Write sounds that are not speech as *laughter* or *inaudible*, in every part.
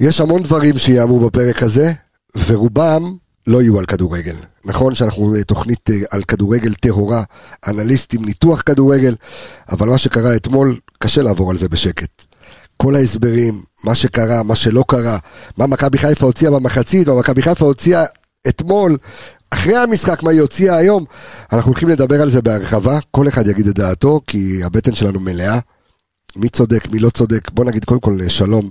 יש המון דברים שיאמרו בפרק הזה, ורובם לא יהיו על כדורגל. נכון שאנחנו תוכנית אה, על כדורגל טהורה, אנליסטים, ניתוח כדורגל, אבל מה שקרה אתמול, קשה לעבור על זה בשקט. כל ההסברים, מה שקרה, מה שלא קרה, מה מכבי חיפה הוציאה במחצית, מה מכבי חיפה הוציאה אתמול, אחרי המשחק, מה היא הוציאה היום, אנחנו הולכים לדבר על זה בהרחבה, כל אחד יגיד את דעתו, כי הבטן שלנו מלאה. מי צודק, מי לא צודק, בוא נגיד קודם כל שלום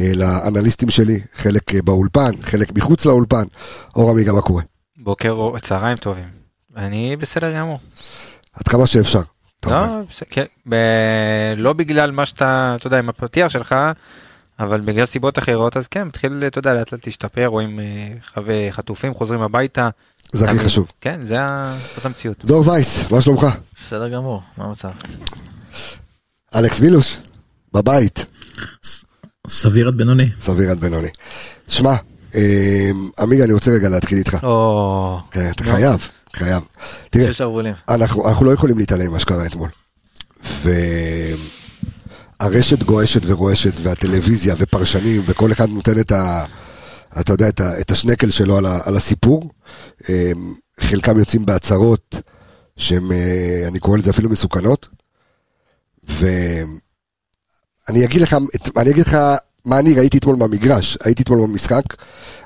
אה, לאנליסטים שלי, חלק אה, באולפן, חלק מחוץ לאולפן. אור עמיגה, מה קורה? בוקר, צהריים טובים. אני בסדר גמור. עד כמה שאפשר. לא, כן, ב- לא בגלל מה שאתה, אתה יודע, עם הפתיח שלך, אבל בגלל סיבות אחרות, אז כן, מתחיל, אתה יודע, לאט לאט להשתפר, רואים אה, חטופים חוזרים הביתה. זה הכי. חשוב. כן, זה זאת המציאות. דור וייס, מה שלומך? בסדר גמור, מה המצב? אלכס מילוש, בבית, סביר עד בינוני. סביר עד בינוני. שמע, אה, עמיגה, אני רוצה רגע להתחיל איתך. או... כן, אתה חייב, חייב. תראה. אנחנו, אנחנו לא יכולים להתעלם ממה שקרה אתמול. והרשת גועשת ורועשת, והטלוויזיה ופרשנים, וכל אחד נותן את ה... אתה יודע, את, ה, את השנקל שלו על, ה, על הסיפור. אה, חלקם יוצאים בהצהרות שהן, אה, אני קורא לזה אפילו מסוכנות. ואני אגיד לך, אני אגיד לך מה אני ראיתי אתמול במגרש, הייתי אתמול במשחק,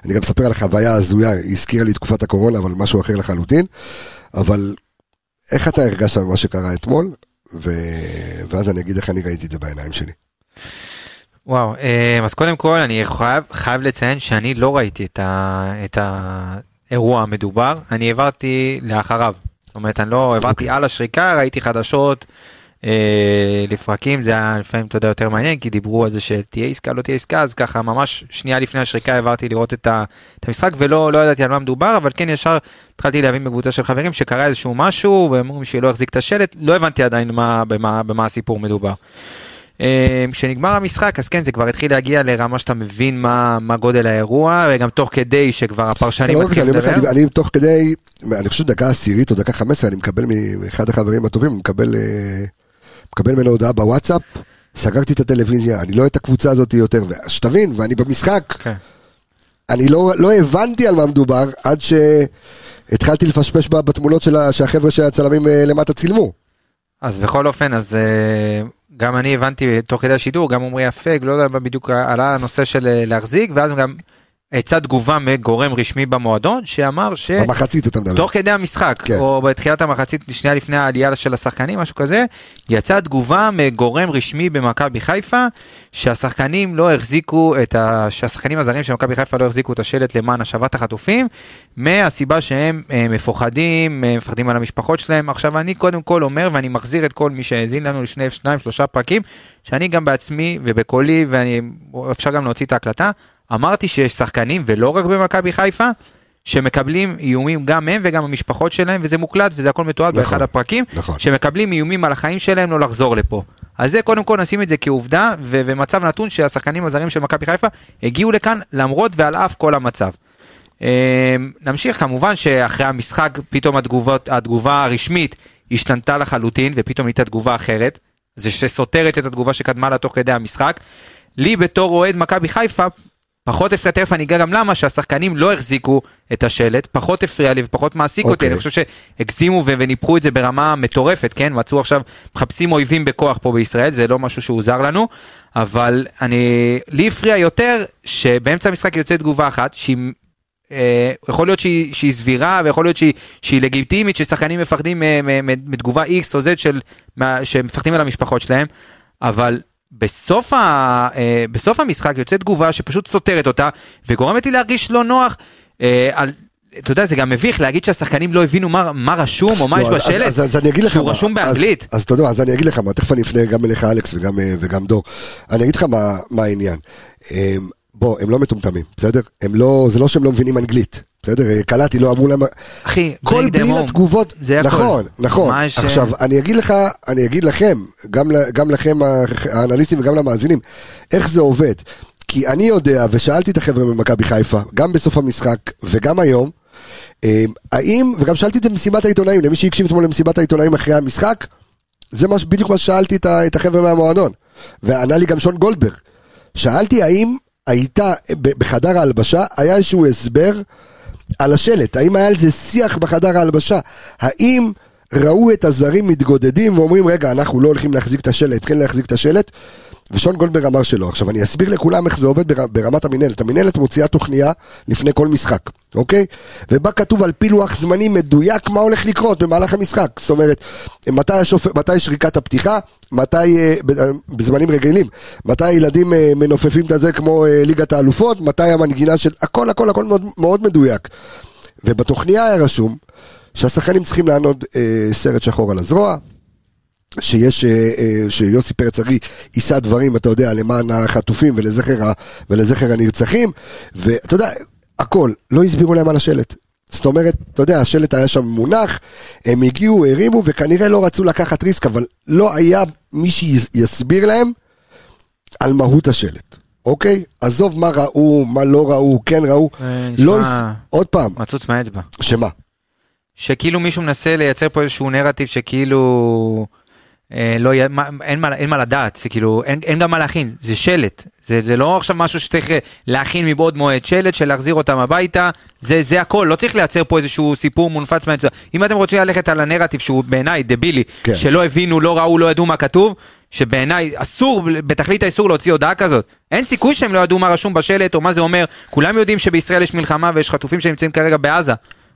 אני גם אספר על החוויה ההזויה, היא הזכירה לי תקופת הקורונה, אבל משהו אחר לחלוטין. אבל איך אתה הרגשת ממה שקרה אתמול, ו... ואז אני אגיד איך אני ראיתי את זה בעיניים שלי. וואו, אה, אז קודם כל אני חייב, חייב לציין שאני לא ראיתי את, ה, את האירוע המדובר, אני העברתי לאחריו. זאת אומרת, אני לא העברתי אוקיי. על השריקה, ראיתי חדשות לפרקים, זה היה לפעמים, אתה יודע, יותר מעניין, כי דיברו על זה שתהיה עסקה, לא תהיה עסקה, אז ככה ממש שנייה לפני השריקה העברתי לראות את, ה, את המשחק, ולא לא ידעתי על מה מדובר, אבל כן ישר התחלתי להבין בקבוצה של חברים שקרה איזשהו משהו, והם אומרים שלא החזיק את השלט, לא הבנתי עדיין מה, במה, במה הסיפור מדובר. אה, כשנגמר המשחק אז כן זה כבר התחיל להגיע לרמה שאתה מבין מה, מה גודל האירוע וגם תוך כדי שכבר הפרשנים לא אני מתחילים לדבר. אני- אני תוך כדי, אני חושב דקה עשירית או דקה חמש אני מקבל מאחד החברים הטובים, אני מקבל, אה, מקבל ממנו הודעה בוואטסאפ, סגרתי את הטלוויזיה, אני לא אוהב את הקבוצה הזאת יותר, שתבין, ואני במשחק, כן. אני לא, לא הבנתי על מה מדובר עד שהתחלתי לפשפש בתמונות של ה- שהחבר'ה שהצלמים אה, למטה צילמו. אז בכל אופן אז אה, גם אני הבנתי תוך כדי השידור גם עמרי אפק לא יודע בדיוק עלה הנושא של אה, להחזיק ואז גם יצאה תגובה מגורם רשמי במועדון שאמר ש... במחצית אתה מדבר. תוך כדי המשחק, כן. או בתחילת המחצית, שנייה לפני העלייה של השחקנים, משהו כזה, יצאה תגובה מגורם רשמי במכבי חיפה, שהשחקנים לא החזיקו את ה... שהשחקנים הזרים של מכבי חיפה לא החזיקו את השלט למען השבת החטופים, מהסיבה שהם אה, מפוחדים, אה, מפחדים על המשפחות שלהם. עכשיו אני קודם כל אומר, ואני מחזיר את כל מי שהאזין לנו לפני שניים, שלושה פרקים, שאני גם בעצמי ובקולי, ואפשר גם להוציא את ההקלטה, אמרתי שיש שחקנים, ולא רק במכבי חיפה, שמקבלים איומים גם הם וגם המשפחות שלהם וזה מוקלט וזה הכל מתועד נכון, באחד הפרקים נכון. שמקבלים איומים על החיים שלהם לא לחזור לפה. אז זה קודם כל נשים את זה כעובדה ומצב נתון שהשחקנים הזרים של מכבי חיפה הגיעו לכאן למרות ועל אף כל המצב. אה, נמשיך כמובן שאחרי המשחק פתאום התגובות התגובה הרשמית השתנתה לחלוטין ופתאום נהייתה תגובה אחרת זה שסותרת את התגובה שקדמה לה תוך כדי המשחק. לי בתור אוהד מכבי חיפה פחות הפריע, תכף אני אגע גם למה שהשחקנים לא החזיקו את השלט, פחות הפריע לי ופחות מעסיק אותי, אוקיי. אני חושב שהגזימו וניפחו את זה ברמה מטורפת, כן? מצאו עכשיו, מחפשים אויבים בכוח פה בישראל, זה לא משהו שהוא זר לנו, אבל אני, לי הפריע יותר שבאמצע המשחק יוצאת תגובה אחת, שהיא... אה, יכול להיות שהיא, שהיא סבירה ויכול להיות שהיא, שהיא לגיטימית ששחקנים מפחדים מ- מתגובה X או Z של, שמפחדים על המשפחות שלהם, אבל בסוף, ה, אה, בסוף המשחק יוצאת תגובה שפשוט סותרת אותה וגורמת לי להרגיש לא נוח. אה, על, אתה יודע זה גם מביך להגיד שהשחקנים לא הבינו מה, מה רשום או מה יש לא, אז- בשלט. אז, אז לך שהוא מה, רשום אז- באנגלית. אז, אתה יודע, אז אני אגיד לך מה, תכף אני אפנה גם אליך אלכס וגם, אה, וגם דור. אני אגיד לך מה, מה העניין. הם, בוא, הם לא מטומטמים, בסדר? הם לא, זה לא שהם לא מבינים אנגלית, בסדר? אה, קלטתי, לא אמרו להם... אחי, כל בליל. התגובות, זה הכל. נכון, נכון. עכשיו, אני אגיד לך, אני אגיד לכם, גם, לכם האנליסטים וגם למאזינים, איך זה עובד. כי אני יודע, ושאלתי את החבר'ה ממכבי חיפה, גם בסוף המשחק וגם היום, אה, האם, וגם שאלתי את זה במסיבת העיתונאים, למי שהקשיב אתמול למסיבת העיתונאים אחרי המשחק, זה מה, בדיוק מה ששאלתי את, החבר'ה מהמועדון. וענה לי גם שון גולדברג. שאלתי האם הייתה, בחדר ההלבשה, היה איזשהו הסבר על השלט. האם היה על זה שיח בחדר ההלבשה? האם ראו את הזרים מתגודדים ואומרים, רגע, אנחנו לא הולכים להחזיק את השלט, כן להחזיק את השלט? ושון גולדברג אמר שלא. עכשיו אני אסביר לכולם איך זה עובד בר- ברמת המינהלת. המינהלת מוציאה תוכניה לפני כל משחק, אוקיי? ובה כתוב על פי לוח זמנים מדויק מה הולך לקרות במהלך המשחק. זאת אומרת, מתי, השופ... מתי שריקת הפתיחה, מתי, אה, אה, בזמנים רגילים, מתי הילדים אה, מנופפים את זה כמו ליגת האלופות, מתי המנגינה של... הכל הכל הכל מאוד, מאוד מדויק. ובתוכניה היה רשום שהשחקנים צריכים לענוד אה, סרט שחור על הזרוע, שיש, אה, אה, שיוסי פרץ ארי יישא דברים, אתה יודע, למען החטופים ולזכר, ה- ולזכר הנרצחים, ואתה יודע, הכל, לא הסבירו להם על השלט. זאת אומרת, אתה יודע, השלט היה שם מונח, הם הגיעו, הרימו, וכנראה לא רצו לקחת ריסק, אבל לא היה מי שיסביר להם על מהות השלט. אוקיי? עזוב מה ראו, מה לא ראו, כן ראו. אה, לא... עוד פעם, מצוץ מהאצבע. שמה? שכאילו מישהו מנסה לייצר פה איזשהו נרטיב שכאילו אה, לא מה, אין, מה, אין מה לדעת, זה כאילו, אין, אין גם מה להכין, זה שלט, זה, זה לא עכשיו משהו שצריך אה, להכין מבעוד מועד, שלט של להחזיר אותם הביתה, זה, זה הכל, לא צריך לייצר פה איזשהו סיפור מונפץ מהאמצע. אם אתם רוצים ללכת על הנרטיב שהוא בעיניי דבילי. כן. שלא הבינו, לא ראו, לא ידעו מה כתוב, שבעיניי אסור, בתכלית האיסור להוציא הודעה כזאת. אין סיכוי שהם לא ידעו מה רשום בשלט או מה זה אומר, כולם יודעים שבישראל יש מלחמה ויש חטופים שנמצאים כרגע בעזה.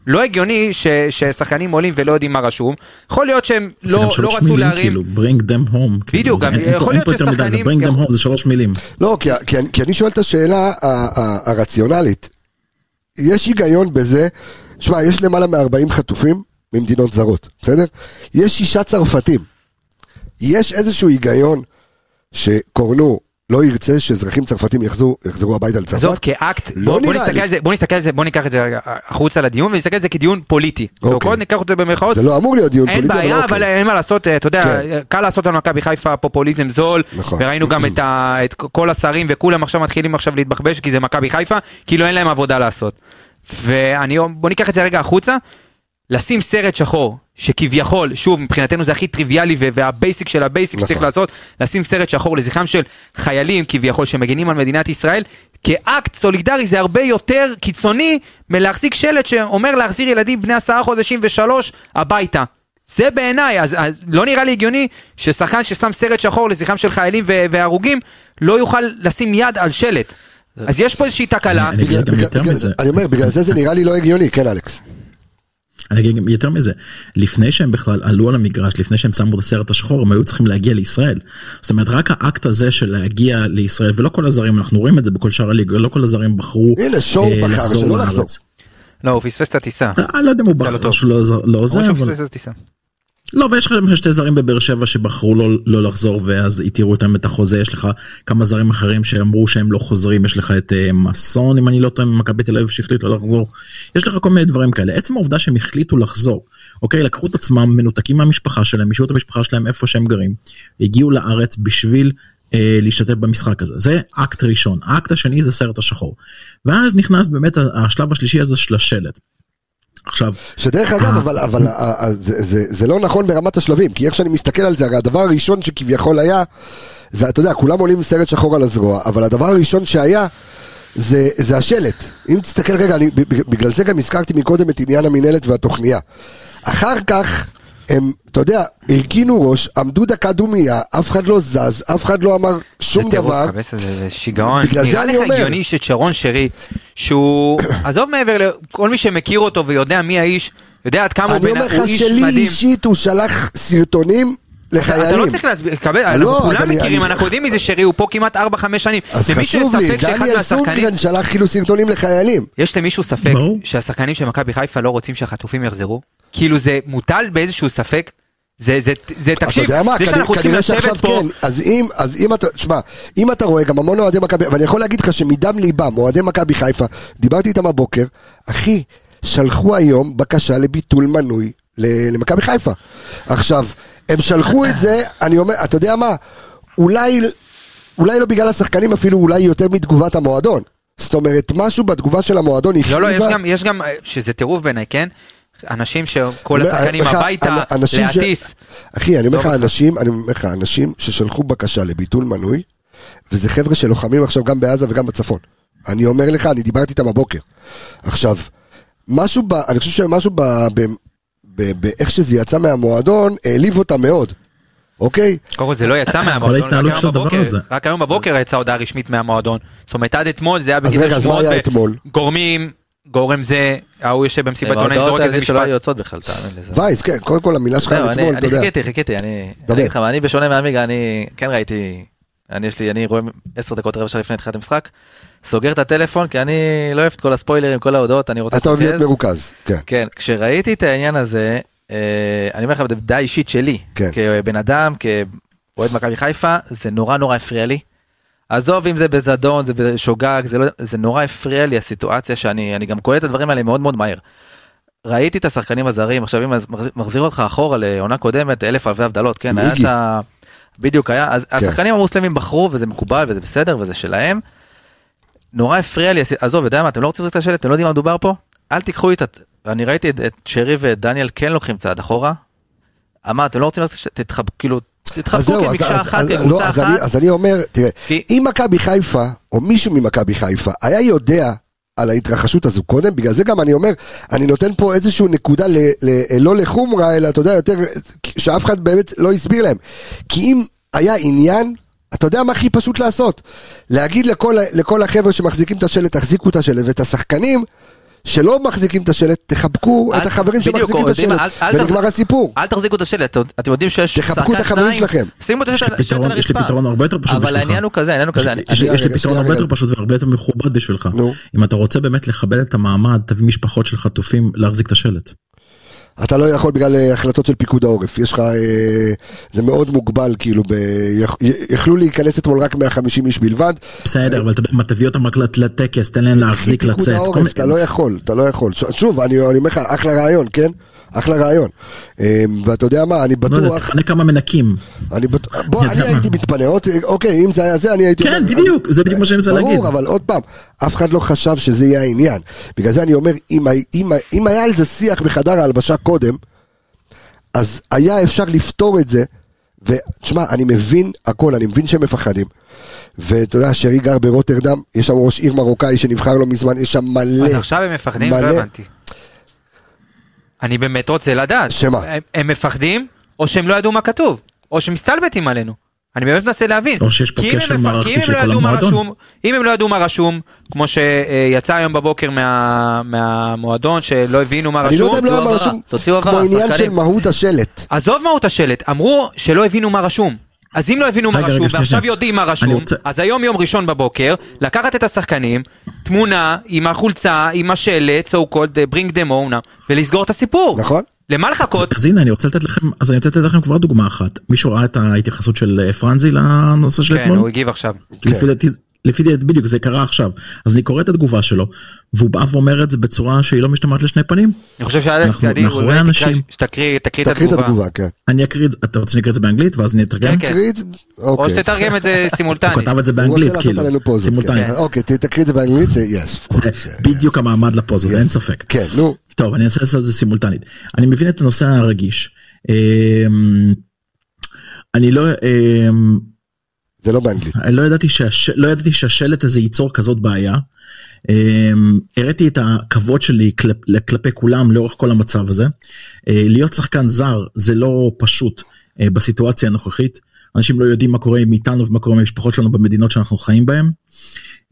לא הגיוני ש, ששחקנים עולים ולא יודעים מה רשום. יכול להיות שהם לא, גם לא שלוש רצו מילים להרים. כאילו bring them home. כאילו, בדיוק, זה- גם אין- יכול אין להיות פה יותר מדי, זה ששחקנים bring them home זה שלוש מילים. לא, כי, כי, אני- כי אני שואל את השאלה ה- ה- הרציונלית. יש היגיון בזה, שמע, יש למעלה מ-40 חטופים ממדינות זרות, בסדר? יש שישה צרפתים. יש איזשהו היגיון שקורנו לא ירצה שאזרחים צרפתים יחזרו, יחזרו הביתה לצרפת? עזוב כאקט, לא בוא, בוא נסתכל. על זה, בוא נסתכל על זה, בוא ניקח את זה רגע החוצה לדיון ונסתכל על זה כדיון פוליטי. אוקיי. אוקיי. ניקח אותו במרכאות. זה לא אמור להיות דיון אין פוליטי, אבל בעיה, אוקיי. אבל אין מה לעשות, אתה יודע, כן. קל לעשות על מכבי חיפה פופוליזם זול, נכון. וראינו גם את, ה, את כל השרים וכולם עכשיו מתחילים עכשיו להתבחבש כי זה מכבי חיפה, כאילו אין להם עבודה לעשות. ואני, בוא ניקח את זה רגע החוצה, לשים סרט שחור, שכביכול, שוב, מבחינתנו זה הכי טריוויאלי וה basic של ה basic נכון. שצריך לעשות, לשים סרט שחור לזכרם של חיילים כביכול שמגינים על מדינת ישראל, כאקט סולידרי זה הרבה יותר קיצוני מלהחזיק שלט שאומר להחזיר ילדים בני עשרה חודשים ושלוש הביתה. זה בעיניי, אז, אז לא נראה לי הגיוני ששחקן ששם סרט שחור לזכרם של חיילים והרוגים לא יוכל לשים יד על שלט. אז יש פה איזושהי תקלה. אני אגיד גם בגלל- יותר בגלל- מזה. אני אומר, בגלל זה זה נראה לי לא הגיוני, כן אלכס. אני אגיד גם יותר מזה, לפני שהם בכלל עלו על המגרש, לפני שהם שמו את הסרט השחור, הם היו צריכים להגיע לישראל. זאת אומרת, רק האקט הזה של להגיע לישראל, ולא כל הזרים, אנחנו רואים את זה בכל שאר הליגה, לא כל הזרים בחרו הנה, שואו אה, בחר לחזור שלא לארץ. לחזור. לא, הוא פספס את הטיסה. אני לא יודע אם הוא בחר. שלא עזר- לא עוזר, אבל... פספס את הטיסה. לא, ויש לך למשל שתי זרים בבאר שבע שבחרו לא, לא לחזור ואז התירו איתם את החוזה, יש לך כמה זרים אחרים שאמרו שהם לא חוזרים, יש לך את uh, מסון אם אני לא טועה ממכבי תל אביב שהחליט לא לחזור, יש לך כל מיני דברים כאלה. עצם העובדה שהם החליטו לחזור, אוקיי, לקחו את עצמם מנותקים מהמשפחה שלהם, השאירו את המשפחה שלהם איפה שהם גרים, הגיעו לארץ בשביל אה, להשתתף במשחק הזה, זה אקט ראשון. האקט השני זה סרט השחור. ואז נכנס באמת השלב השלישי הזה של השלט. עכשיו, שדרך אגב, אבל, אבל אה, אה, זה, זה, זה לא נכון ברמת השלבים, כי איך שאני מסתכל על זה, הרי הדבר הראשון שכביכול היה, זה, אתה יודע, כולם עולים סרט שחור על הזרוע, אבל הדבר הראשון שהיה, זה, זה השלט. אם תסתכל רגע, אני, בגלל זה גם הזכרתי מקודם את עניין המינהלת והתוכניה. אחר כך, הם, אתה יודע, הרכינו ראש, עמדו דקה דומייה, אף אחד לא זז, אף אחד לא אמר שום זה טירוף, דבר. זה, זה שיגעון. בגלל זה נראה אני לך אומר. הגיוני שצ'רון שרי, שהוא, *coughs* עזוב מעבר לכל מי שמכיר אותו ויודע מי האיש, יודע עד כמה הוא אני בן- אומר הוא לך שלי מדהים. אישית הוא שלח סרטונים לחיילים. אתה לא צריך להסביר, קבל, לא, אנחנו כולם אני- מכירים, אני- אנחנו יודעים מי זה שרי, הוא פה כמעט 4-5 שנים. אז חשוב לי, דניאל מהשחקנים, סונגרן שלח כאילו סרטונים לחיילים. יש למישהו ספק. שהשחקנים של מכבי חיפה לא רוצים שהחטופים יחזרו? כאילו זה מוטל באיזשהו ספק? זה, זה, זה, אתה תקשיב, יודע מה, זה שאנחנו צריכים לשבת שעכשיו פה, כן, אז אם, אז אם אתה, שמע, אם אתה רואה גם המון אוהדי מכבי, ואני יכול להגיד לך שמדם ליבם, אוהדי מכבי חיפה, דיברתי איתם הבוקר, אחי, שלחו היום בקשה לביטול מנוי למכבי חיפה. עכשיו, הם שלחו את זה, אני אומר, אתה יודע מה, אולי, אולי לא בגלל השחקנים, אפילו אולי יותר מתגובת המועדון. זאת אומרת, משהו בתגובה של המועדון לא, לא, יש. גם, יש גם, אה, שזה טירוף בעיניי, כן? אנשים שכל השחקנים הביתה, להטיס. אחי, אני אומר לך. אנשים, אני אומר לך אנשים ששלחו בקשה לביטול מנוי, וזה חבר'ה שלוחמים עכשיו גם בעזה וגם בצפון. אני אומר לך, אני דיברתי איתם הבוקר. עכשיו, משהו ב... אני חושב שמשהו ב... ב... ב... באיך שזה יצא מהמועדון, העליב אותם מאוד. אוקיי? קודם כל זה לא יצא מהמועדון, ההתנהלות רק היום בבוקר-. רק היום בבוקר יצאה הודעה רשמית מהמועדון. זאת אומרת עד אתמול זה היה בגלל היה אתמול? גורמים, גורם זה, ההוא יושב במסיבת עיתונאים זורק ההודעות איזה משפט. היו יוצאות בכלל, תאמין לי. זה- וייס, כן, קודם כל המילה שלך אני אתמול, אתה אני יודע. חיכיתי, חיכיתי, אני... דבר. אני אגיד לך מה, אני בשונה מעמיגה, אני כן ראיתי, אני יש לי, אני רואה 10 דקות רבע שעה לפני תחילת המשחק, סוגר את הטלפון, כי אני לא אוהב את כל הספוילרים, כל ההודעות, אני רוצה... אתה אוהב להיות. מרוכז, כן. כן, כשראיתי את העניין הזה, אה, אני אומר לך בדעה אישית שלי, כן. כבן אדם, כאוהד מכבי חיפה, זה נורא נורא הפריע לי. עזוב אם זה בזדון, זה בשוגג, זה, לא, זה נורא הפריע לי הסיטואציה שאני אני גם קולט את הדברים האלה מאוד מאוד מהר. ראיתי את השחקנים הזרים, עכשיו אם מחזיר- מחזיר אותך אחורה לעונה קודמת, אלף אלפי הבדלות, כן, היה. את ה... בדיוק היה, אז השחקנים המוסלמים בחרו וזה מקובל וזה בסדר וזה שלהם. נורא הפריע לי, עזוב, יודע מה, אתם לא רוצים להחזיק את השלט, אתם לא יודעים מה מדובר פה? אל תיקחו את, ה- אני ראיתי את, את שרי ודניאל כן לוקחים צעד אחורה. אמר, אתם לא רוצים להחזיק את השלט, כאילו, אז- כמקשה אז- אחת, לא, כקבוצה אני- אחת. אז אני אומר, תראה, כי- אם מכבי חיפה, או מישהו ממכבי חיפה, היה יודע על ההתרחשות הזו קודם, בגלל זה גם אני אומר, אני נותן פה איזושהי נקודה ל, ל, לא לחומרה, אלא אתה יודע, יותר, שאף אחד באמת לא הסביר להם. כי אם היה עניין, אתה יודע מה הכי פשוט לעשות? להגיד לכל, לכל החבר'ה שמחזיקים את השלט, תחזיקו את השלט, ואת השחקנים שלא מחזיקים את השלט, תחבקו אל- את החברים בדיוק, שמחזיקים את השלט, אל- אל ונגמר הסיפור. אל תחזיקו את השלט, אתם- יודעים שיש תחבקו את החברים שלכם. שימו את השלט על הרצפה. יש לי פתרון הרבה יותר פשוט אבל בשבילך. העניין הוא כזה, העניין הוא כזה, אני- יש לי- פתרון הרבה. יותר פשוט והרבה יותר מכובד בשבילך. אם אתה רוצה באמת לכבד את המעמד, תביא משפחות של חטופים להחזיק את השלט. אתה לא יכול בגלל אה, החלטות של פיקוד העורף, יש לך, אה, זה מאוד מוגבל, כאילו, ב, יכ, יכלו להיכנס אתמול רק 150 איש בלבד. בסדר, אבל אתה מה, תביא אותם רק לט- לטקס, תן להם להחזיק, פיקוד לצאת. כל העורף, אתה לא יכול, אתה לא יכול. שוב, אני אומר לך, אחלה רעיון, כן? אחלה רעיון. אה, ואתה יודע מה, אני לא יודע, בטוח, תפנה כמה מנקים. אני בטוח, בוא, אני. הייתי מתפנה, אוקיי, אם זה היה זה, אני הייתי... כן, בדיוק, זה בדיוק מה שאני מנסה להגיד. ברור, אבל עוד פעם, אף אחד לא חשב שזה יהיה העניין. בגלל זה אני אומר, אם היה על זה שיח בחדר ההלבשה קודם, אז היה אפשר לפתור את זה, ותשמע, אני מבין הכל, אני מבין שהם מפחדים. ואתה יודע, שרי גר ברוטרדם, יש שם ראש עיר מרוקאי שנבחר לא מזמן, יש שם מלא. אז עכשיו הם מפחדים? לא. הבנתי. אני באמת רוצה לדעת. שמה? הם- הם מפחדים, או שהם לא ידעו מה כתוב, או שמסתלבטים עלינו. אני באמת מנסה להבין. או שיש פה מפח- מערכתי כי אם הם של לא כל ידעו מה המועדון. רשום- אם הם לא ידעו מה רשום, כמו שיצא היום בבוקר מה- מהמועדון, שלא הבינו מה אני לא יודע רשום, אם לא היה משהו תוציאו כמו עניין של. מהות השלט. עזוב מהות השלט, אמרו שלא הבינו מה רשום. אז אם לא הבינו מה רשום, ועכשיו. יודעים מה רשום, אז היום יום ראשון בבוקר, לקחת את השחקנים, תמונה עם החולצה, עם השלט, so called, bring them home ולסגור את הסיפור. נכון. למה לחכות? אז הנה אני רוצה לתת לכם אז אני רוצה לתת לכם כבר דוגמה אחת מישהו ראה את ההתייחסות של אה, פרנזי לנושא של כן, אתמול? הוא הגיב עכשיו. לפי דעתי בדיוק זה קרה עכשיו אז אני קורא את התגובה שלו והוא בא ואומר את זה בצורה שהיא לא משתמעת לשני פנים אני חושב שאלכס, אנחנו עדי, מאחורי אנשים. שתקריא תקריא את התגובה. כן. אני אקריא את זה אתה רוצה שאני אקריא את זה באנגלית ואז אני אתרגם? כן, כן. או אוקיי. שתתרגם את זה *laughs* הוא סימולטנית. כתב את זה הוא באנגלית כאילו. סימולטנית. כן. אוקיי, תקריא את זה באנגלית, יס. זה בדיוק המעמד לפוזות אין ספק. כן, נו. טוב אני אנסה לעשות את זה סימולטנית. אני מבין את הנושא הרגיש. אמ, אני לא אמ, זה לא באנגלית. לא ידעתי, שהש... לא ידעתי שהשלט הזה ייצור כזאת בעיה. אמ, הראיתי את הכבוד שלי כלפ... כלפי כולם לאורך כל המצב הזה. אה, להיות שחקן זר זה לא פשוט אה, בסיטואציה הנוכחית. אנשים לא יודעים מה קורה איתנו ומה קורה עם המשפחות שלנו במדינות שאנחנו חיים בהן.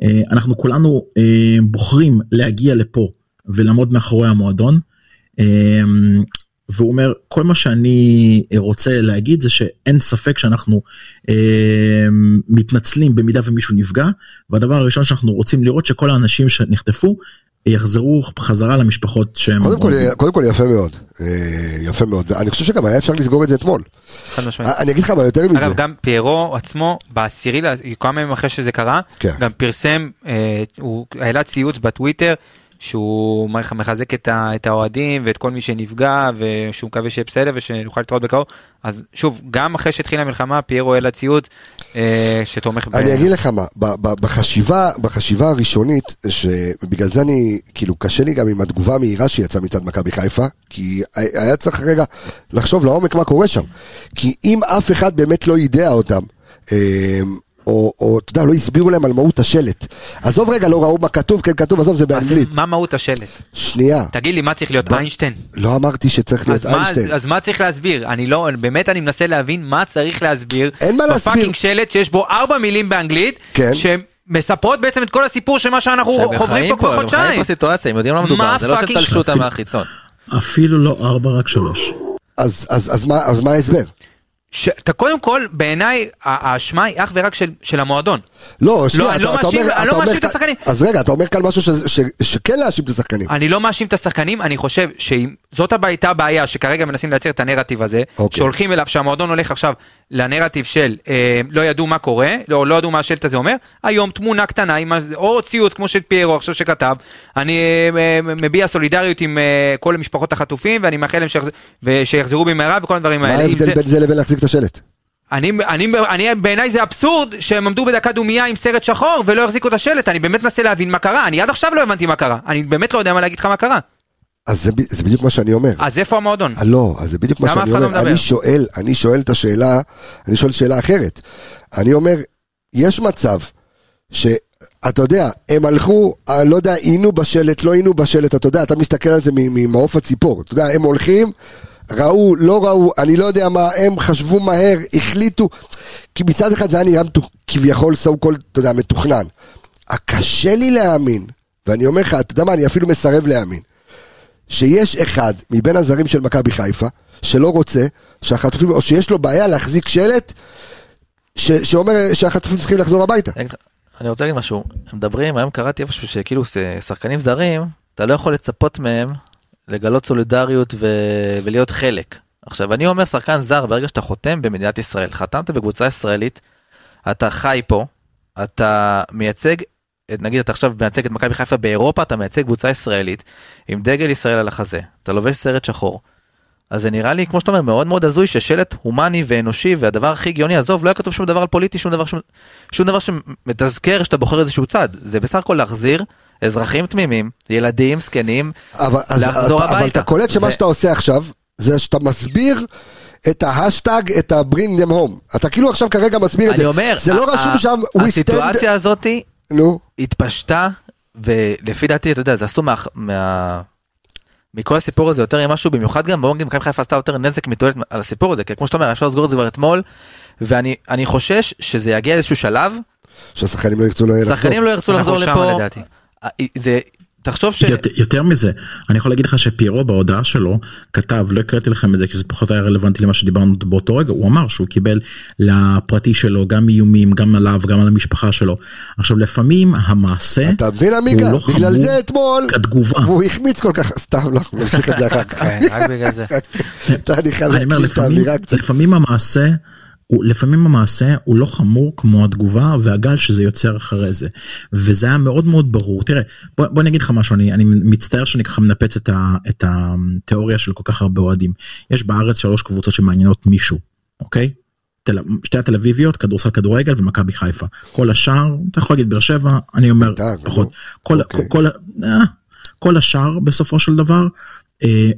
אה, אנחנו כולנו אה, בוחרים להגיע לפה ולעמוד מאחורי המועדון. אה, והוא אומר כל מה שאני רוצה להגיד זה שאין ספק שאנחנו אה, מתנצלים במידה ומישהו נפגע והדבר הראשון שאנחנו רוצים לראות שכל האנשים שנחטפו יחזרו חזרה למשפחות שהם קודם כל. קודם כל יפה מאוד. אה, יפה מאוד. ואני חושב שגם היה אפשר לסגור את זה אתמול. אני אגיד לך מה יותר מזה. אגב, גם פיירו עצמו, בעשירי, כמה ימים אחרי שזה קרה, כן. גם פרסם, אה, הוא העלה ציוץ בטוויטר, שהוא מח- מחזק את ה- את האוהדים ואת כל מי שנפגע, ושהוא מקווה שיהיה בסדר ושנוכל להתראות בקרוב. אז שוב, גם אחרי שהתחילה המלחמה, פיירו העלה ציוץ אה, שתומך ב... אני אגיד לך מה, בחשיבה, בחשיבה הראשונית, שבגלל זה אני, כאילו קשה לי גם עם התגובה המהירה שיצאה מצד מכבי חיפה, כי היה צריך רגע לחשוב לעומק מה קורה שם. כי אם אף אחד באמת לא יידע אותם, אה, או, או אתה יודע, לא הסבירו להם על מהות השלט. עזוב רגע, לא ראו מה כתוב, כן כתוב, עזוב, זה באנגלית. מה מהות השלט? שנייה, תגיד לי, מה צריך להיות איינשטיין? לא אמרתי שצריך להיות אז מה, איינשטיין. אז מה צריך להסביר? אני לא, באמת אני מנסה להבין מה צריך להסביר. אין מה להסביר. ב fucking שלט שיש בו ארבע מילים באנגלית, כן. שמספרות בעצם את כל הסיפור של מה שאנחנו חוברים פה כבר הם חיים חודשיים. פה סיטואציה, הם יודעים מה מדובר, מה זה לא שהם fucking תלשו אותם מהחיצון. אפילו לא ארבע, רק שלוש. אז, אז, אז, מה, אז מה ההסבר? ש- אתה קודם כל, בעיניי, האשמה היא אך ורק של, של המועדון. לא, שנייה, אני אתה, לא אתה מאשים- אומר, אני אתה לא מאשים את השחקנים. אז רגע, אתה אומר כאן משהו ש, ש, שכן להאשים את השחקנים. אני לא מאשים את השחקנים, אני חושב שאם זאת הייתה הבעיה שכרגע מנסים לייצר את הנרטיב הזה, אוקיי. שהולכים אליו, שהמועדון הולך עכשיו לנרטיב של אה, לא ידעו מה קורה, לא, לא ידעו מה השלט הזה אומר, היום תמונה קטנה, עם, או ציוץ כמו של פיירו עכשיו שכתב, אני אה, אה, מביע סולידריות עם אה, כל משפחות החטופים ואני מאחל להם שיחז... ושיחזרו במהרה וכל הדברים מה האלה. אם ההבדל בין זה לבין להחזיק את השלט? אני, אני, אני, בעיניי זה אבסורד שהם עמדו בדקה דומייה עם סרט שחור ולא החזיקו את השלט, אני באמת מנסה להבין מה קרה, אני עד עכשיו לא הבנתי מה קרה, אני באמת לא יודע מה להגיד לך מה קרה. אז זה, זה בדיוק מה שאני אומר. אז איפה המועדון? אה, לא, אז זה בדיוק מה שאני לא אומר. מדבר? אני שואל, אני שואל את השאלה, אני שואל שאלה אחרת. אני אומר, יש מצב שאתה יודע, הם הלכו, אה, לא יודע, עינו בשלט, לא עינו בשלט, אתה יודע, אתה מסתכל על זה ממעוף הציפור. אתה יודע, הם הולכים, ראו, לא ראו, אני לא יודע מה, הם חשבו מהר, החליטו. כי מצד אחד זה היה נראה כביכול so called, אתה יודע, מתוכנן. קשה לי להאמין, ואני אומר לך, אתה יודע מה, אני אפילו מסרב להאמין. שיש אחד מבין הזרים של מכבי חיפה, שלא רוצה שהחטופים, או שיש לו בעיה להחזיק שלט, ש, שאומר שהחטופים צריכים לחזור הביתה. אני רוצה להגיד משהו, מדברים, היום קראתי איפשהו שכאילו שחקנים זרים, אתה לא יכול לצפות מהם לגלות סולידריות ו- ולהיות חלק. עכשיו אני אומר שחקן זר ברגע שאתה חותם במדינת ישראל, חתמת בקבוצה ישראלית, אתה חי פה, אתה מייצג, נגיד אתה עכשיו מייצג את מכבי חיפה באירופה, אתה מייצג קבוצה ישראלית עם דגל ישראל על החזה, אתה לובש סרט שחור. אז זה נראה לי, כמו שאתה אומר, מאוד מאוד הזוי ששלט הומני ואנושי, והדבר הכי הגיוני, עזוב, לא היה כתוב שום דבר על פוליטי, שום דבר, שום, שום דבר שמתזכר שאתה בוחר איזשהו צד. זה בסך הכל להחזיר אזרחים תמימים, ילדים, זקנים, אבל, לחזור אז, אבל הביתה. אתה קולט שמה ו- שאתה עושה עכשיו, זה שאתה מסביר את ההשטג, את ה- bring them home. אתה כאילו עכשיו כרגע מסביר את אני זה. אומר, זה לא ה- רשום ה- שם, we stand... הסיטואציה הזאתי נו, התפשטה, ולפי דעתי, אתה יודע, זה עשו מה... מה... מכל הסיפור הזה יותר עם משהו, במיוחד גם בואו נגיד מכבי חיפה עשתה יותר נזק מתועלת על הסיפור הזה, כי כמו שאתה אומר, אפשר לסגור את זה כבר אתמול, ואני אני חושש שזה יגיע לאיזשהו שלב, שהשחקנים לא ירצו לחזור. שחקנים לא ירצו לחזור לפה, לדעתי. זה, תחשוב ש... יותר, יותר מזה אני יכול להגיד לך שפיירו בהודעה שלו כתב לא הקראתי לכם את זה כי זה פחות היה רלוונטי למה שדיברנו באותו רגע הוא אמר שהוא קיבל לפרטי שלו גם איומים גם עליו גם על המשפחה שלו עכשיו לפעמים המעשה אתה מבין עמיגה? הוא לא בגלל זה אתמול, כתגובה. הוא החמיץ כל כך, סתם, לא, אנחנו נמשיך את זה אחר כך. כן, רק בגלל זה. *laughs* לפעמים המעשה. הוא, לפעמים המעשה הוא לא חמור כמו התגובה והגל שזה יוצר אחרי זה. וזה היה מאוד מאוד ברור. תראה בוא, בוא אני אגיד לך משהו אני, אני מצטער שאני ככה מנפץ את, ה, את התיאוריה של כל כך הרבה אוהדים. יש בארץ שלוש קבוצות שמעניינות מישהו אוקיי? תל, שתי התל אביביות כדורסל כדורגל ומכבי חיפה. כל השאר אתה יכול להגיד באר שבע אני אומר בית"ר, פחות. כל, אוקיי. כל, אה, כל השאר בסופו של דבר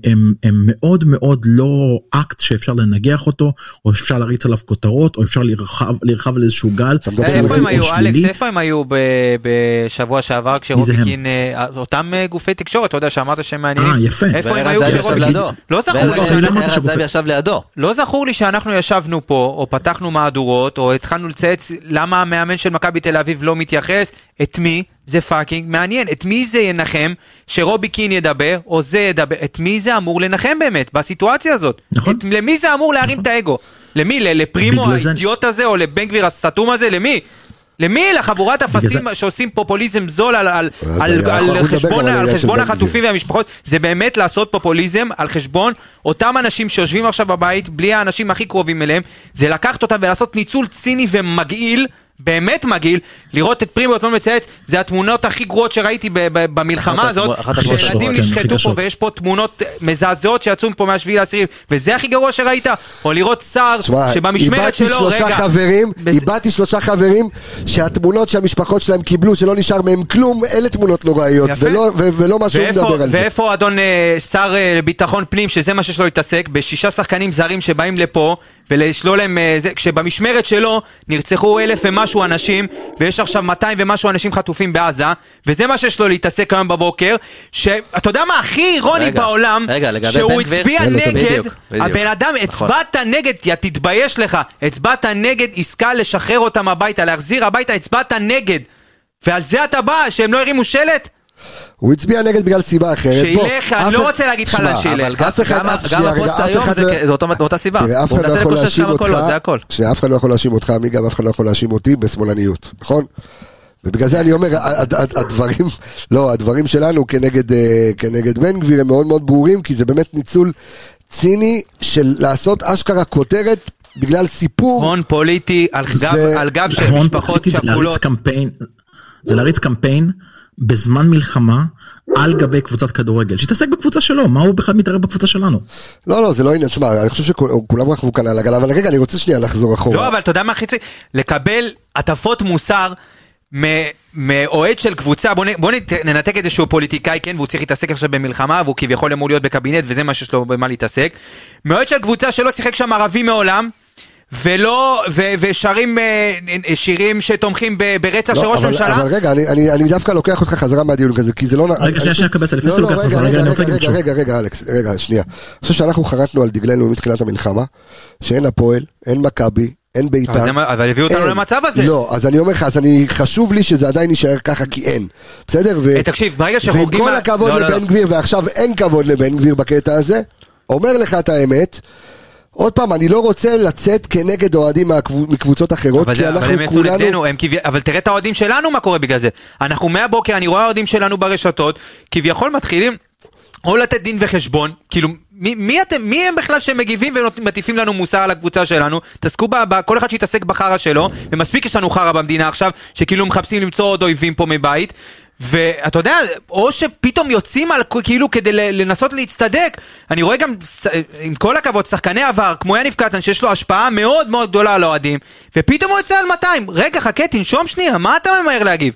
הם, הם מאוד מאוד לא אקט שאפשר לנגח אותו או אפשר להריץ עליו כותרות או אפשר לרחב, על איזשהו גל. איפה הם היו. אלכס, איפה הם היו בשבוע שעבר מי זה כשרובי הם? קין, אה, אותם אה, גופי תקשורת, אתה יודע שאמרת שהם מעניינים. אה יפה. איפה הם היו זהבי כשרובי ישב קין? לידו. לא זכור לי. לא זכור לי שאנחנו ישבנו פה, או פתחנו מהדורות, או התחלנו לצייץ למה המאמן של מכבי תל אביב לא מתייחס, את מי זה fucking מעניין, את מי זה ינחם שרובי קין ידבר, או זה ידבר, את מי זה אמור לנחם באמת, בסיטואציה הזאת? נכון. את, למי זה אמור להרים את האגו? למי? לפרימו בגלל זה- האידיוט הזה, או לבן גביר הסתום הזה? למי? למי? לחבורת אפסים זה- שעושים פופוליזם זול על, על, על, על, גם חשבון, על על חשבון. החטופים והמשפחות, זה באמת לעשות פופוליזם על חשבון אותם אנשים שיושבים עכשיו בבית, בלי האנשים הכי קרובים אליהם, זה לקחת אותם ולעשות ניצול ציני ומגעיל. באמת מגעיל, לראות את פרימו אתמול מצייץ, זה התמונות הכי גרועות שראיתי ב- ב- במלחמה הזאת, שילדים נשחטו פה. ויש פה תמונות מזעזעות שיצאו מפה מהשביעי לעשירי, וזה הכי גרוע שראית, או לראות שר שבמשמרת שלו, שלושה רגע, איבדתי שלושה חברים שהתמונות שהמשפחות שלהם קיבלו, שלא נשאר מהם כלום, אלה תמונות נוראיות, יפה. ולא- ו- ולא מה שהוא מדבר על זה. ואיפה אדון אה, שר אה, לביטחון פנים, שזה מה שיש לו להתעסק, בשישה שחקנים זרים שבאים לפה, ולשלול להם, אה, זה, כשבמשמרת שלו נרצחו אלף ומשהו אנשים, ויש עכשיו 200 ומשהו אנשים חטופים בעזה, וזה מה שיש לו להתעסק היום בבוקר, שאתה יודע מה הכי אירוני רגע, בעולם, רגע, לגבי שהוא? הצביע נגד, בדיוק, בדיוק. הבן אדם, נכון. הצבעת נגד, יא תתבייש לך, הצבעת נגד עסקה לשחרר אותם הביתה, להחזיר הביתה, הצבעת נגד. ועל זה אתה בא, שהם לא הרימו שלט? הוא הצביע נגד בגלל סיבה אחרת. שילך, אני לא רוצה להגיד לך לאן שילך. אף אחד- גם- אף- גם שנייה, רגע, הפוסט היום זה לא- מאותה סיבה. תראה, אף הוא אחד לא יכול להאשים אותך, קולות, זה הכל. שנייה, אף אחד לא יכול להאשים אותך, עמיגה, ואף אחד לא יכול להאשים אותי בשמאלניות, נכון? ובגלל זה אני אומר, הד- הד- הדברים, לא, הדברים שלנו כנגד, אה, כנגד בן גביר הם מאוד מאוד ברורים, כי זה באמת ניצול ציני של לעשות אשכרה כותרת בגלל סיפור. הון פוליטי על גב, זה- על גב של משפחות פוליטי זה להריץ שכולות. קמפיין, זה להריץ קמפיין בזמן מלחמה על גבי קבוצת כדורגל. שיתעסק בקבוצה שלו, מה הוא בכלל מתערב בקבוצה שלנו? לא, לא, זה לא עניין, שמע, אני חושב שכולם רכבו כאן על הגל, אבל רגע, אני רוצה שנייה לחזור אחורה. לא, אבל אתה יודע מה הכי צריך? לקבל הטפות מוסר מאוהד של קבוצה, בוא, נ- בוא נת- ננתק את זה שהוא פוליטיקאי, כן, והוא צריך להתעסק עכשיו במלחמה, והוא כביכול אמור להיות בקבינט, וזה מה שיש לו במה להתעסק. מאוהד של קבוצה שלא שיחק שם ערבי מעולם, ולא, ו- ושרים אה, שירים שתומכים ברצח של לא, ראש אבל, ממשלה. אבל רגע, אני, אני, אני דווקא לוקח אותך חזרה מהדיון כזה, כי זה לא... רגע, שנייה, שנייה, קבץ, לפני שאתה לוקח חזרה, רגע, אני רוצה להגיד רגע, משהו. רגע, רגע, אלכס, רגע, שנייה. אני חושב שאנחנו חרטנו על דגלנו מתחילת המלחמה, שאין הפועל, אין מכבי, אין בית"ר. אבל הביאו אותנו אין. למצב הזה. לא, אז אני אומר לך, אז אני, חשוב לי שזה עדיין יישאר ככה, כי אין. בסדר? ו... אה, תקשיב, ברגע ועם שחורגים... כל מה- הכבוד לא, לא, לבן לא. גביר, ועכשיו אין כבוד לבן גביר בקטע הזה, אומר לך את האמת. עוד פעם, אני לא רוצה לצאת כנגד אוהדים מקבוצות אחרות, אבל, כי זה, אבל אנחנו הם יצאו כולנו... נגדנו, אבל תראה את האוהדים שלנו מה קורה בגלל זה. אנחנו מהבוקר, אני רואה אוהדים שלנו ברשתות, כביכול מתחילים או לתת דין וחשבון, כאילו, מי, מי אתם, מי הם בכלל שהם מגיבים ומטיפים לנו מוסר על הקבוצה שלנו? תעסקו ב, כל אחד שיתעסק בחרא שלו, ומספיק יש לנו חרא במדינה עכשיו, שכאילו מחפשים למצוא עוד אויבים פה מבית. ואתה יודע, או שפתאום יוצאים על כאילו כדי לנסות להצטדק. אני רואה גם, עם כל הכבוד, שחקני עבר, כמו יניב קטן, שיש לו השפעה מאוד מאוד גדולה על אוהדים, ופתאום הוא יוצא על 200. רגע, חכה, תנשום שנייה, מה אתה ממהר להגיב?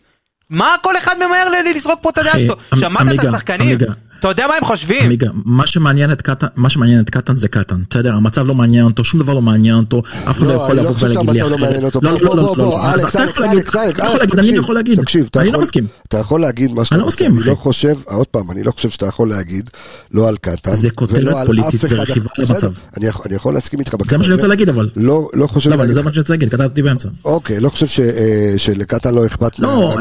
מה כל אחד ממהר לזרוק פה את הדעה שלו? עמ- שמעת את השחקנים? אתה יודע מה הם חושבים? עמיגה, מה שמעניין את קטן, מה שמעניין את קטן זה קטן, בסדר? המצב לא מעניין אותו, שום דבר לא מעניין אותו, אף אחד לא, לא יכול לא לבוא ולהגיד לי לא אחרת. לא, לא, לא, לא, לא, אלכס, אתה אלכס, יכול להגיד, אלכס, אתה אלכס, יכול להגיד, תקשיב, אני יכול להגיד, תקשיב, אני לא מסכים. אתה יכול להגיד מה שאתה אני לא רוצה, מסכים, אני לא. חושב, עוד פעם, אני לא חושב שאתה יכול להגיד, לא על קטן, זה כותרת ולא על פוליטית, אף זה אחד רכיבה המצב. אני יכול- אני יכול להסכים איתך בקטע זה מה שאני. רוצה להגיד אבל. לא, לא חושב, לא, זה מה שאני רוצה להגיד, קטעתי באמצע. אוקיי, לא חושב אה, שלקטן לא אכפת לא,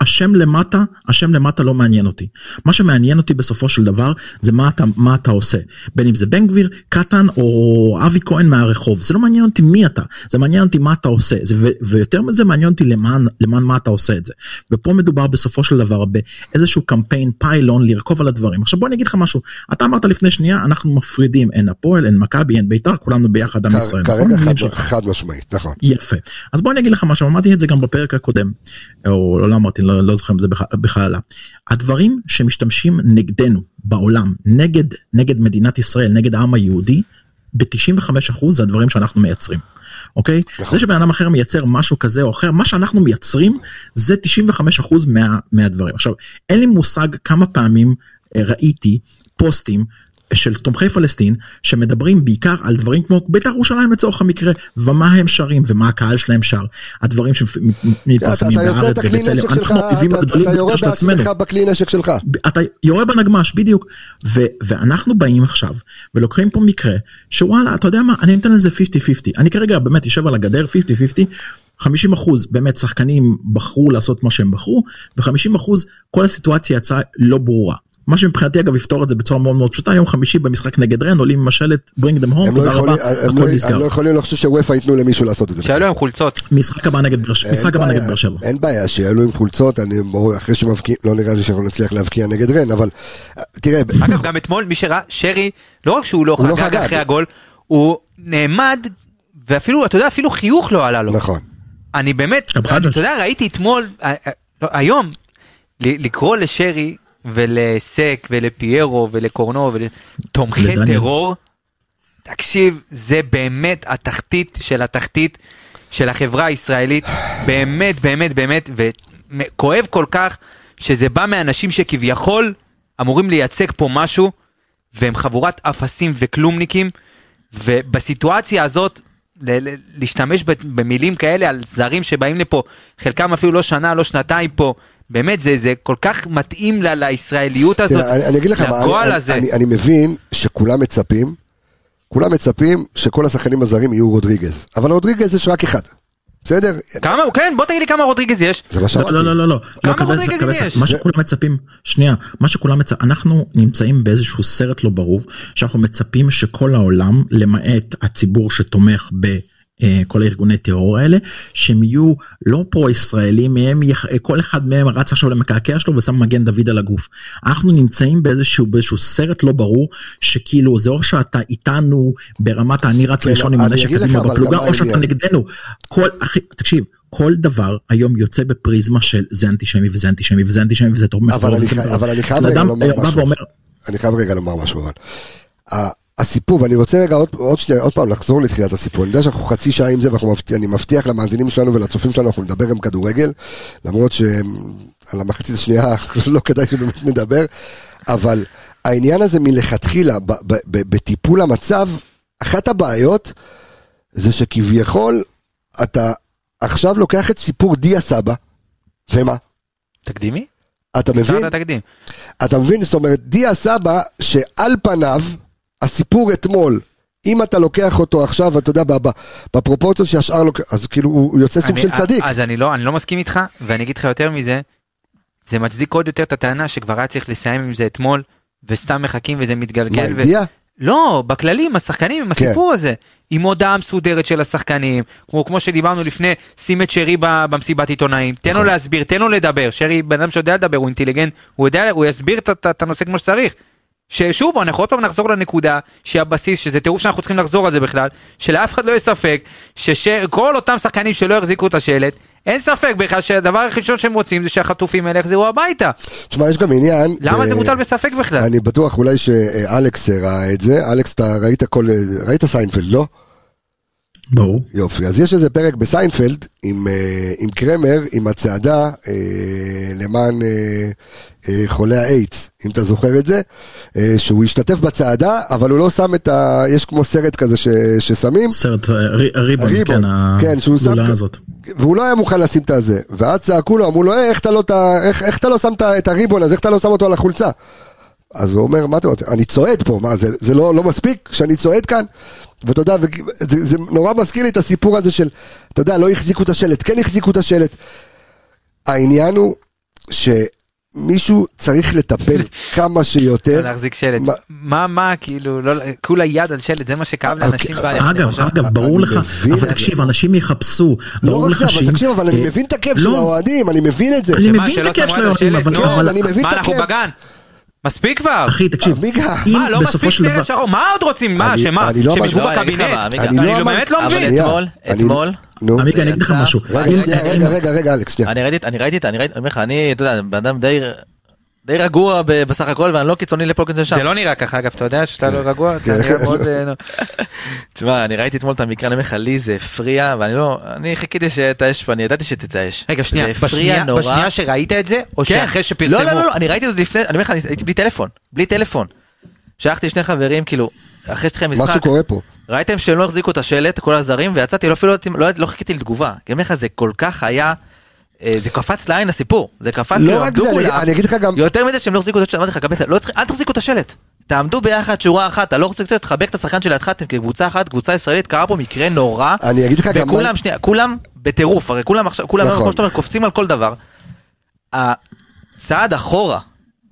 השם למטה, השם למטה לא מעניין אותי. מה שמעניין אותי בסופו של דבר זה מה אתה, מה אתה עושה. בין אם זה בן גביר, קטן או אבי כהן מהרחוב. זה לא מעניין אותי מי אתה, זה מעניין אותי מה אתה עושה. זה, ו, ויותר מזה מעניין אותי למען, למען מה אתה עושה את זה. ופה מדובר בסופו של דבר באיזשהו קמפיין פיילון לרכוב על הדברים. עכשיו בוא אני אגיד לך משהו, אתה אמרת לפני שנייה, אנחנו מפרידים, אין הפועל, אין מכבי, אין בית"ר, כולנו ביחד עם ישראל. כרגע נכון? חד- משמעית, נכון. יפה. אז בוא אני אגיד לך משהו, אמרתי את זה גם בפרק הקודם, או לא, לא אמרתי, לא, לא זוכר אם זה בכ- בכלל עלה. הדברים שמשתמשים נגדנו בעולם, נגד, נגד מדינת ישראל, נגד העם היהודי, ב-95% זה הדברים שאנחנו מייצרים. אוקיי? נכון. זה שבן אדם אחר מייצר משהו כזה או אחר, מה שאנחנו מייצרים זה 95% מה, מהדברים. עכשיו, אין לי מושג כמה פעמים אה, ראיתי פוסטים של תומכי פלסטין שמדברים בעיקר על דברים כמו בית"ר ירושלים לצורך המקרה ומה הם שרים ומה הקהל שלהם שר הדברים אתה שמתפרסמים אתה בארץ שלך, אנחנו האויבים אתה- הגדולים אתה יורה ביותר של עצמנו. בעצמך בכלי נשק שלך. אתה יורה בנגמש בדיוק ו- ואנחנו באים עכשיו ולוקחים פה מקרה שוואלה אתה יודע מה אני נותן לזה 50-50 אני כרגע באמת יושב על הגדר 50-50 50 אחוז באמת שחקנים בחרו לעשות מה שהם בחרו ו50 אחוז כל הסיטואציה יצאה לא ברורה. מה שמבחינתי אגב יפתור את זה בצורה מאוד מאוד פשוטה יום חמישי במשחק נגד רן עולים עם השלט bring them home הם לא תודה רבה הכל לא- הם נסגר. לא יכולים לחשוב שוופא ייתנו למישהו לעשות את זה. שהיו להם חולצות. משחק הבא נגד באר שבע אין משחק הבא בעיה, נגד באר שבע. אין בעיה שיעלו עם חולצות, אני ברור, אחרי שמבקיעים, לא נראה לי שאנחנו נצליח להבקיע נגד רן, אבל אה, תראה, אגב, גם אתמול, מי שראה, שרי, לא רק שהוא לא לא חגג. אחרי הגול, הוא נעמד, ואפילו, אתה יודע, אפילו חיוך לא עלה לו. נכון. אני באמת. אתה יודע, ראיתי אתמול, אה, אה, לא, היום, ל- לקרוא לשרי ולסק ולפיירו ולקורנו ולתומכי. טרור, תקשיב, זה באמת התחתית של התחתית של החברה הישראלית, באמת, באמת, באמת, וכואב כל כך שזה בא מאנשים שכביכול אמורים לייצג פה משהו, והם חבורת אפסים וכלומניקים, ובסיטואציה הזאת ל- ל- להשתמש במילים כאלה על זרים שבאים לפה, חלקם אפילו לא שנה, לא שנתיים פה. באמת, זה, זה כל כך מתאים ל- לישראליות הזאת, תראה, אני, אני אגיד לך לגועל אני, הזה. אני, אני מבין שכולם מצפים, כולם מצפים שכל השחקנים הזרים יהיו רודריגז, אבל רודריגז יש רק אחד, בסדר? כמה, כן, בוא תגיד לי כמה רודריגז יש. זה מה לא, שאמרתי. לא, לא, לא, לא. כמה לא, קבל- רודריגזים קבל- יש? מה זה- שכולם מצפים, שנייה, מה שכולם מצפים, אנחנו נמצאים באיזשהו סרט לא ברור, שאנחנו מצפים שכל העולם, למעט הציבור שתומך ב... אה, כל הארגוני טרור האלה שהם יהיו לא פרו ישראלים יח- אה, כל אחד מהם רץ עכשיו למקעקע שלו ושם מגן דוד על הגוף. אנחנו נמצאים באיזשהו באיזשהו סרט לא ברור שכאילו זה או שאתה איתנו ברמת אני רץ כן, ראשון עם הנשק קדימה בפלוגה או שאתה. נגדנו. כל אחי תקשיב כל דבר היום יוצא בפריזמה של זה אנטישמי וזה אנטישמי וזה אנטישמי וזה תומך אבל אני אבל אני חייב. רגע לומר בא משהו. אני חייב רגע לומר משהו אבל. הסיפור, ואני רוצה רגע עוד, עוד שנייה, עוד פעם לחזור לתחילת הסיפור, אני יודע שאנחנו חצי שעה עם זה ואנחנו מבטיח, למאזינים שלנו ולצופים שלנו, אנחנו נדבר גם כדורגל, למרות שעל המחצית השנייה *laughs* לא כדאי שבאמת נדבר, אבל העניין הזה מלכתחילה, ב, ב, ב, בטיפול המצב, אחת הבעיות זה שכביכול אתה עכשיו לוקח את סיפור דיה סבא, ומה? תקדימי? אתה מבין? אתה מבין? זאת אומרת, דיה סבא, שעל פניו, הסיפור אתמול, אם אתה לוקח אותו עכשיו, אתה יודע, בפרופורציות שהשאר לוקח, אז כאילו הוא יוצא סוג אני- של צדיק. אז אני לא, אני לא מסכים איתך, ואני אגיד לך יותר מזה, זה מצדיק עוד יותר את הטענה שכבר היה צריך לסיים עם זה אתמול, וסתם מחכים וזה מה, מתגלגל. עם ו... לא, בכללי, עם השחקנים, עם כן. הסיפור הזה. עם הודעה מסודרת של השחקנים, כמו, כמו שדיברנו לפני, שים את שרי במסיבת עיתונאים, תן לו נכון. להסביר, תן לו לדבר, שרי בן אדם שיודע לדבר, הוא אינטליגנט, הוא יודע, הוא יסביר את הנושא כמו שצריך. ששוב, אנחנו עוד פעם נחזור לנקודה שהבסיס, שזה טירוף שאנחנו צריכים לחזור על זה בכלל, שלאף אחד לא יהיה ספק, שכל אותם שחקנים שלא יחזיקו את השלט, אין ספק בכלל שהדבר הראשון שהם רוצים זה שהחטופים האלה יחזרו הביתה. תשמע, יש גם עניין... למה זה אה, מוטל בספק בכלל? אני בטוח אולי שאלכס ראה את זה, אלכס, אתה ראית כל... ראית סיינפלד, לא? ברור יופי, אז יש איזה פרק בסיינפלד עם, אה, עם קרמר, עם הצעדה אה, למען אה, אה, חולי האיידס, אם אתה זוכר את זה, אה, שהוא השתתף בצעדה, אבל הוא לא שם את ה... יש כמו סרט כזה ש, ששמים, סרט אה, רי- ריבון הריבון, כן כן, שהוא שם... הזאת. והוא לא היה מוכן לשים את הזה, ואז צעקו לו, אמרו לו, "אה, איך אתה לא, איך, איך אתה לא שם את הריבון הזה, איך אתה לא שם אותו על החולצה? אז הוא אומר, מה אתה רוצה, אני צועד פה, מה, זה, זה לא, לא מספיק שאני צועד כאן? ואתה יודע, זה, זה נורא מזכיר לי את הסיפור הזה של, אתה יודע, לא החזיקו את השלט, כן החזיקו את השלט. העניין הוא שמישהו צריך לטפל *laughs* כמה שיותר. להחזיק שלט. מה- מה, כאילו, לא- כולה יד על שלט, זה מה שכאב לאנשים אוקיי, בעיה. אני אגב. אגב ברור לך אבל תקשיב אנשים יחפשו לא רק זה, אבל תקשיב, אבל אני אה, מבין את הכיף לא. של האוהדים, אני מבין את זה. אני מבין את הכיף של האוהדים? אבל מה, אנחנו. בגן? מספיק כבר. אחי תקשיב. אם מה, לא בסופו מספיק של דבר סרט שחור? מה עוד רוצים? מה, אני- שמה? אני לא שהם אמרתי- ישבו לא, אני אגיד לך בקבינט? מה. אני אני לא אמרתי- באמת לא אבל מבין. שנייה, אתמול, אני- אתמול, נו. עמיגה אני אגיד לך משהו רגע, אם- שנייה, אם- רגע, רגע, רגע, אלכס, שנייה. אני ראיתי, אני ראיתי, אני ראיתי, אני אומר לך, אני, אתה יודע, בן אדם די, די רגוע בסך הכל, ואני לא קיצוני לפה קיצוני לשם. זה לא נראה ככה, אגב, אתה יודע שאתה לא רגוע? אתה כן. נראה מאוד... אה. *laughs* תשמע, אני ראיתי אתמול את המקרה, אני אומר לך, לי זה הפריע, ואני לא, אני חיכיתי שאת האש פה, אני ידעתי שתצא אש. רגע, שנייה, זה הפריע בשנייה- נורא. בשנייה שראית את זה, או כן. שאחרי שפרסמו? לא, לא, לא, לא, אני ראיתי את זה לפני, אני אומר לך, אני הייתי בלי טלפון, בלי טלפון. שלחתי שני חברים, כאילו, אחרי שתחילת משהו המשחק, קורה פה. ראיתם שהם לא החזיקו את השלט, כל הזרים, ויצאתי, לא אפילו לא, לא, לא חיכיתי לתגובה. אני אומר לך, זה כל כך היה, זה קפץ לעין הסיפור, זה קפץ, לא כאילו, רק זה, כולם. אני אגיד לך גם, יותר מזה שהם לא החזיקו את השלט, אמרתי לך, קבל, לא צריך, אל תחזיקו את השלט. תעמדו ביחד שורה אחת, אתה לא רוצה קצת לחבק את השחקן שלידך, אתם כקבוצה אחת, קבוצה ישראלית, קרה פה מקרה נורא. אני אגיד לך גם, וכולם, שנייה, כולם בטירוף, הרי כולם עכשיו, כולם, נכון. כמו שאתה אומר, קופצים על כל דבר. הצעד אחורה,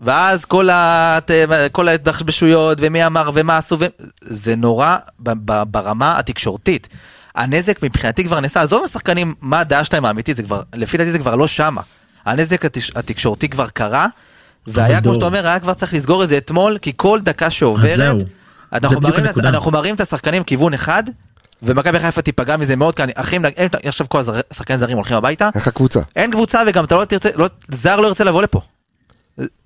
ואז כל, הת... כל ההתבחבשויות, ומי אמר, ומה עשו, ו... זה נורא ב- ב- ברמה התקשורתית. הנזק מבחינתי כבר נעשה, עזוב השחקנים, מה הדעה שלהם האמיתית, זה כבר, לפי דעתי זה כבר לא שמה. הנזק התש... התקשורתי כבר קרה, והיה, כמו. שאתה אומר, היה כבר צריך לסגור את זה אתמול, כי כל דקה שעוברת. אנחנו מראים, הנקודה. אנחנו מראים את השחקנים כיוון אחד, ומכבי חיפה תיפגע מזה מאוד, כי אחים, עכשיו כל השחקנים זרים הולכים הביתה, איך הקבוצה? אין קבוצה וגם אתה לא תרצה, לא, זר לא ירצה לבוא לפה.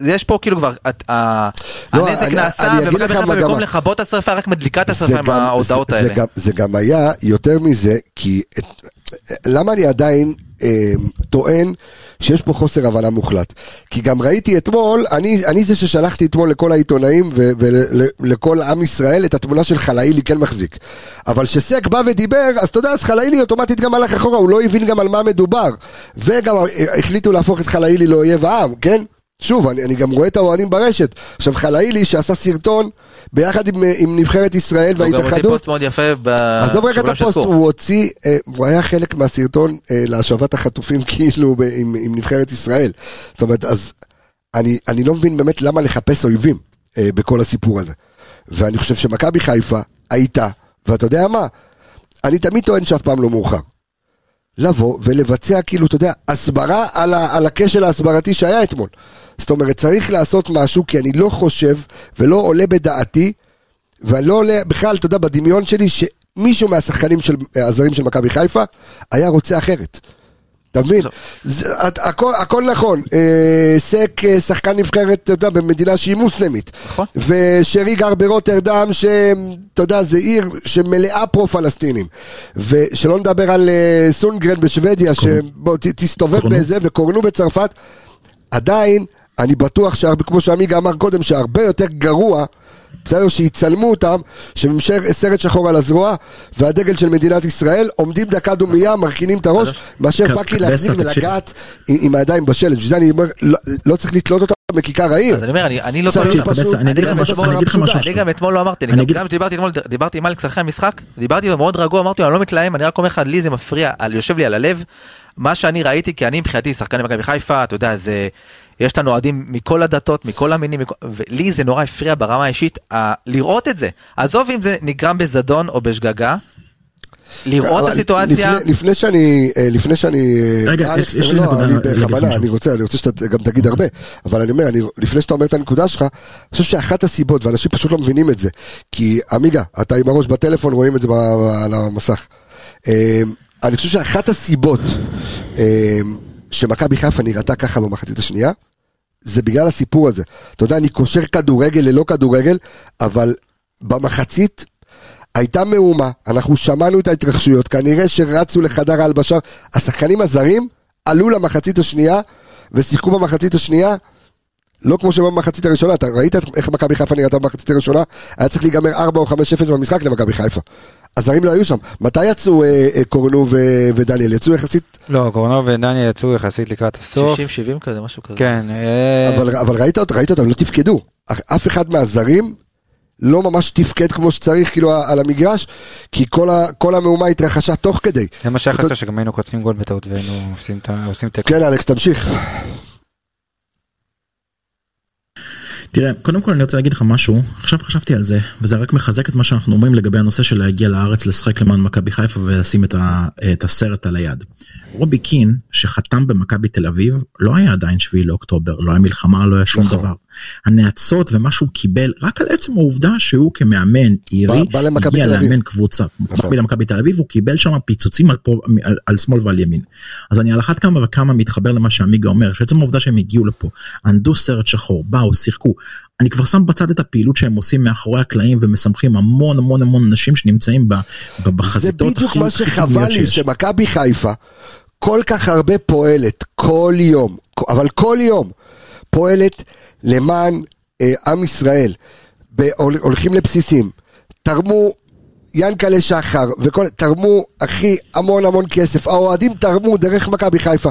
יש פה כאילו כבר, את- לא, הנזק אני- נעשה, ומכבי חיפה במקום גם- לכבות את השרפה רק מדליקה את השרפה עם ההודעות זה- האלה. זה גם- זה גם היה יותר מזה, כי את- למה אני עדיין אה, טוען שיש פה חוסר הבנה מוחלט. כי גם ראיתי אתמול, אני, אני זה ששלחתי אתמול לכל העיתונאים ולכל עם ישראל את התמונה של חלאילי כן מחזיק. אבל כשסק בא ודיבר, אז אתה יודע, אז חלאילי אוטומטית גם הלך אחורה, הוא לא הבין גם על מה מדובר. וגם החליטו להפוך את חלאילי לאויב העם, כן? שוב, אני, אני גם רואה את האוהדים ברשת. עכשיו חלאילי שעשה סרטון ביחד עם, עם נבחרת ישראל וההתאחדות. הוא גם הוציא פוסט מאוד יפה עזוב רגע את הפוסט, הוא הוציא, אה, הוא היה חלק מהסרטון אה, להשבת החטופים *laughs* כאילו ב, עם, עם נבחרת ישראל. זאת אומרת, אז אני, אני לא מבין באמת למה לחפש אויבים אה, בכל הסיפור הזה. ואני חושב שמכבי חיפה הייתה, ואתה יודע מה? אני תמיד טוען שאף פעם לא מאוחר. לבוא ולבצע כאילו, אתה יודע, הסברה על, ה, על הכשל ההסברתי שהיה אתמול. זאת אומרת, צריך לעשות משהו, כי אני לא חושב ולא עולה בדעתי, ולא עולה בכלל, אתה יודע, בדמיון שלי, שמישהו מהשחקנים של הזרים של מכבי חיפה היה רוצה אחרת. אתה מבין? הכל, הכל נכון, אה, סק אה, שחקן נבחרת, אתה יודע, במדינה שהיא מוסלמית. נכון. ושרי גר ברוטרדם, שאתה יודע, זה עיר שמלאה פרו-פלסטינים. ושלא נדבר על אה, סונגרן בשוודיה, שבוא תסתובב בזה, וקורנו בצרפת. עדיין, אני בטוח, כמו שעמיגה אמר קודם, שהרבה יותר גרוע בסדר? שיצלמו אותם, שממשל סרט שחור על הזרוע, והדגל של מדינת ישראל, עומדים דקה דומייה, מרכינים את הראש, מאשר fucking להחזיק ולגעת עם הידיים בשלט. בשביל זה אני אומר, לא, לא צריך לתלות אותם בכיכר העיר. אז אני אומר, אני לא... אני אגיד לך משהו. אני גם אתמול לא אמרתי, אני גם כשדיברתי אתמול, דיברתי עם אלכס אחרי המשחק, דיברתי איתו מאוד רגוע, אמרתי לו, אני לא מתלהם, אני רק אומר לך, לי זה מפריע, יושב לי על הלב. מה שאני ראיתי, כי אני מבחינתי שחקן במכבי חיפה, אתה יודע, זה יש לנו אוהדים מכל הדתות, מכל המינים, מכל... ולי זה נורא הפריע ברמה האישית ה... לראות את זה. עזוב אם זה נגרם בזדון או בשגגה. לראות את הסיטואציה. לפני, לפני שאני, אה, לפני שאני, אה, רגע, אלכס, יש, יש לא, נקודה, אני בכוונה, אני רוצה, אני רוצה שאתה גם תגיד הרבה, אבל אני אומר, אני, לפני שאתה אומר את הנקודה שלך, אני חושב שאחת הסיבות, ואנשים פשוט לא מבינים את זה, כי עמיגה, אתה עם הראש בטלפון, רואים את זה על המסך. אה, אני חושב שאחת הסיבות שמכבי חיפה נראתה ככה במחצית השנייה, זה בגלל הסיפור הזה. אתה יודע, אני קושר כדורגל ללא כדורגל, אבל במחצית הייתה מהומה, אנחנו שמענו את ההתרחשויות, כנראה שרצו לחדר ההלבשה. השחקנים הזרים עלו למחצית השנייה ושיחקו במחצית השנייה. לא כמו שבמחצית הראשונה, אתה ראית איך מכבי חיפה נראתה במחצית הראשונה? היה צריך להיגמר 4 או 5-0 במשחק למכבי חיפה. הזרים לא היו שם. מתי יצאו אה, אה, קורנו ו, ודניאל? יצאו יחסית? לא, קורנו ודניאל יצאו יחסית לקראת הסוף. 60-70 כזה, משהו כזה. כן. אה... אבל, אבל ראית, ראית אותם, לא תפקדו. אף אחד מהזרים לא ממש תפקד כמו שצריך, כאילו, על המגרש, כי כל, ה, כל המהומה התרחשה תוך כדי. זה מה שהיה חסר, שגם היינו קוצמים גול בטעות והיינו עושים תקו. כן, אלכס, תמשיך. תראה, קודם כל אני רוצה להגיד לך משהו, עכשיו חשבתי על זה, וזה רק מחזק את מה שאנחנו אומרים לגבי הנושא של להגיע לארץ לשחק למען מכבי חיפה ולשים את, ה, את הסרט על היד. רובי קין, שחתם במכבי תל אביב, לא היה עדיין שביעי לאוקטובר, לא היה מלחמה, לא היה שום נכון. דבר. הנאצות ומה שהוא קיבל, רק על עצם העובדה שהוא כמאמן עירי, הגיע לאמן קבוצה. נכון. למכבי תל אביב, הוא קיבל שם פיצוצים על, פה, על, על שמאל ועל ימין. אז אני על אחת כמה וכמה מתחבר למה שעמיגה אומר, שעצם העובדה שהם הגיעו לפה, ענדו סרט שחור, באו, שיחקו, אני כבר שם בצד את הפעילות שהם עושים מאחורי הקלעים ומשמחים המון המון המון אנשים שנמצאים בחזיתות הכי... זה בדיוק מה שחבל לי, שמכבי חיפה כל כך הרבה פועלת כל יום, אבל כל יום פועלת למען אה, עם ישראל, הולכים לבסיסים, תרמו ינקלה שחר, וכל, תרמו, אחי, המון המון כסף. האוהדים תרמו דרך מכבי חיפה.